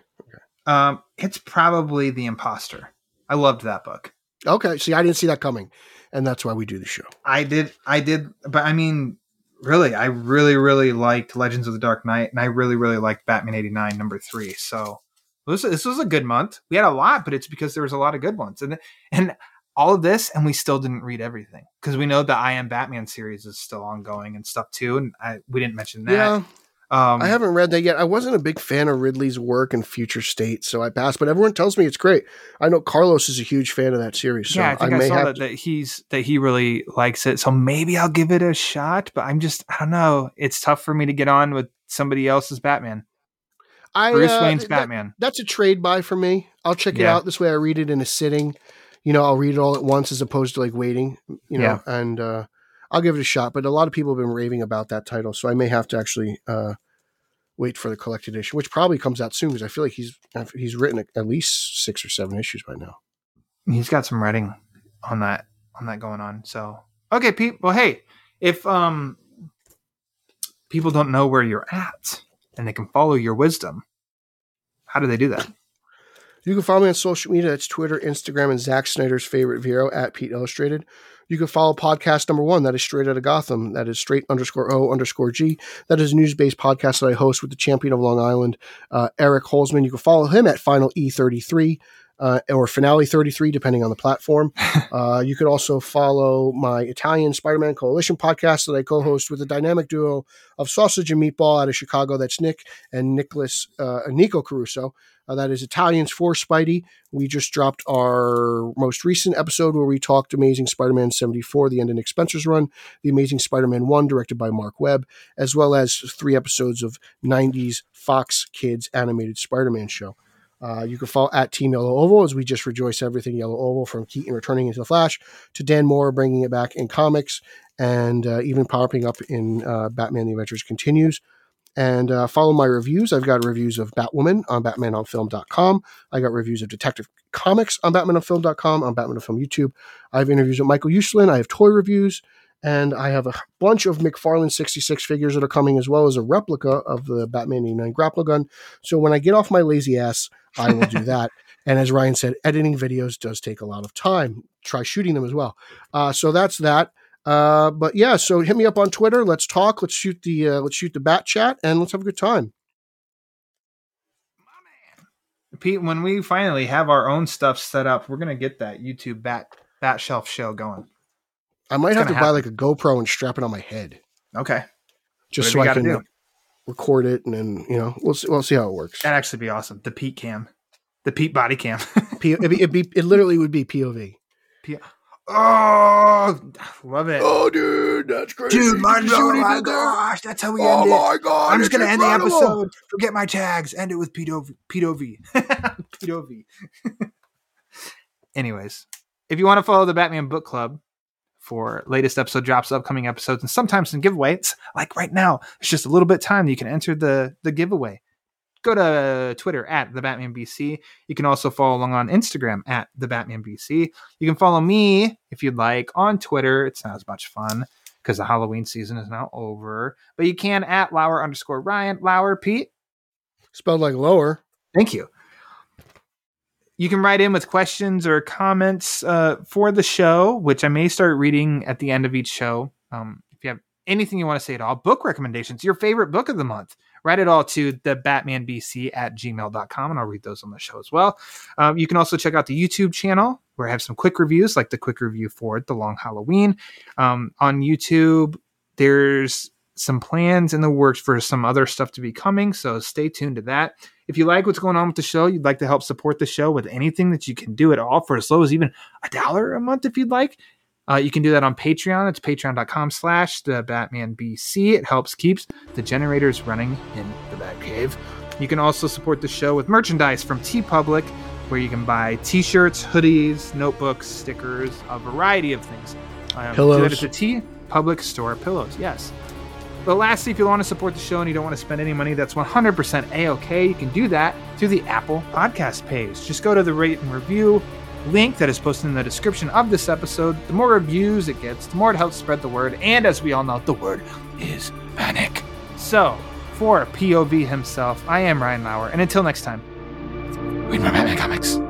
Um, it's probably the Imposter. I loved that book. okay. See, I didn't see that coming, and that's why we do the show. I did, I did, but I mean, really, I really, really liked Legends of the Dark Knight, and I really, really liked Batman '89 number three. So this, this was a good month. We had a lot, but it's because there was a lot of good ones, and and all of this, and we still didn't read everything because we know the I Am Batman series is still ongoing and stuff too, and I, we didn't mention that. Yeah, um, I haven't read that yet. I wasn't a big fan of Ridley's work in Future State, so I passed. But everyone tells me it's great. I know Carlos is a huge fan of that series. So yeah, I think I, may saw have that, that he's that he really likes it. So maybe I'll give it a shot. But I'm just I don't know. It's tough for me to get on with somebody else's Batman. I, Bruce uh, Wayne's that- Batman. that's a trade buy for me. I'll check it Yeah. out. This way I read it in a sitting. You know, I'll read it all at once as opposed to like waiting, you know, and uh, I'll give it a shot. But a lot of people have been raving about that title. So I may have to actually uh, wait for the collected edition, which probably comes out soon because I feel like he's he's written at least six or seven issues by now. He's got some writing on that on that going on. So okay, Pete. Well, hey, if um people don't know where you're at and they can follow your wisdom, how do they do that? You can follow me on social media. That's Twitter, Instagram, and Zack Snyder's favorite Vero at Pete Illustrated. You can follow podcast number one. That is Straight Out of Gotham. That is straight underscore O underscore G. That is a news based podcast that I host with the champion of Long Island, uh, Eric Holzman. You can follow him at Final E33 uh, or Finale 33, depending on the platform. *laughs* uh, you could also follow my Italian Spider Man Coalition podcast that I co host with a dynamic duo of Sausage and Meatball out of Chicago. That's Nick and Nicholas, uh, Nico Caruso. Uh, that is Italians for Spidey. We just dropped our most recent episode where we talked Amazing Spider Man 74, the end of Nick Spencer's run, The Amazing Spider Man 1, directed by Marc Webb, as well as three episodes of 90s Fox Kids animated Spider Man show. Uh, you can follow at Team Yellow Oval as we just rejoice everything Yellow Oval from Keaton returning into the Flash to Dan Mora bringing it back in comics and uh, even popping up in uh, Batman The Adventures Continues. And uh, follow my reviews. I've got reviews of Batwoman on BatmanOnFilm.com. I got reviews of Detective Comics on BatmanOnFilm.com, on Batman on Film YouTube. I have interviews with Michael Uslan. I have toy reviews. And I have a bunch of McFarlane 66 figures that are coming, as well as a replica of the Batman 89 grapple gun. So when I get off my lazy ass, I will do *laughs* that. And as Ryan said, editing videos does take a lot of time. Try shooting them as well. Uh, so that's that. Uh, but yeah, so hit me up on Twitter. Let's talk. Let's shoot the uh, let's shoot the bat chat, and let's have a good time. Pete, when we finally have our own stuff set up, we're gonna get that YouTube bat bat shelf show going. I might It's have to gonna buy like a GoPro and strap it on my head, Okay, just Whatever so I can do. record it, and then you know we'll see, we'll see how it works. that'd actually be awesome. The Pete cam, the Pete body cam. *laughs* P- it'd be, it'd be, it literally would be POV. P- oh, love it. Oh, dude, that's crazy! Dude, my, Did you see what oh my gosh, that's how we Oh end it. my god! I'm just gonna end the episode. Forget my tags. End it with Pedo Pedo Pedo Anyways, if you want to follow the Batman Book Club for latest episode drops, upcoming episodes, and sometimes some giveaways, like right now, it's just a little bit time that you can enter the the giveaway. Go to Twitter at the Batman BC. You can also follow along on Instagram at the Batman BC. You can follow me if you'd like on Twitter. It's not as much fun because the Halloween season is now over. But you can at Lauer underscore Ryan. Lauer Pete. Spelled like lower. Thank you. You can write in with questions or comments uh, for the show, which I may start reading at the end of each show. Um, if you have anything you want to say at all, book recommendations, your favorite book of the month, write it all to the batmanbc at gmail.com and I'll read those on the show as well. Um, you can also check out the YouTube channel where I have some quick reviews, like the quick review for The Long Halloween. Um, on YouTube, there's some plans in the works for some other stuff to be coming, so stay tuned to that. If you like what's going on with the show, you'd like to help support the show with anything that you can do at all for as low as even a dollar a month if you'd like. Uh, you can do that on Patreon. It's patreon.com slash the Batman BC. It helps keeps the generators running in the Batcave. You can also support the show with merchandise from TeePublic, where you can buy t-shirts, hoodies, notebooks, stickers, a variety of things. Um, Pillows. Do that at the T Public store. Pillows, yes. But lastly, if you want to support the show and you don't want to spend any money, that's 100% A-OK. You can do that through the Apple Podcast page. Just go to the rate and review link that is posted in the description of this episode. The more reviews it gets, the more it helps spread the word. And as we all know, the word is panic. So, for POV himself, I am Ryan Lauer. And until next time, read my Batman comics.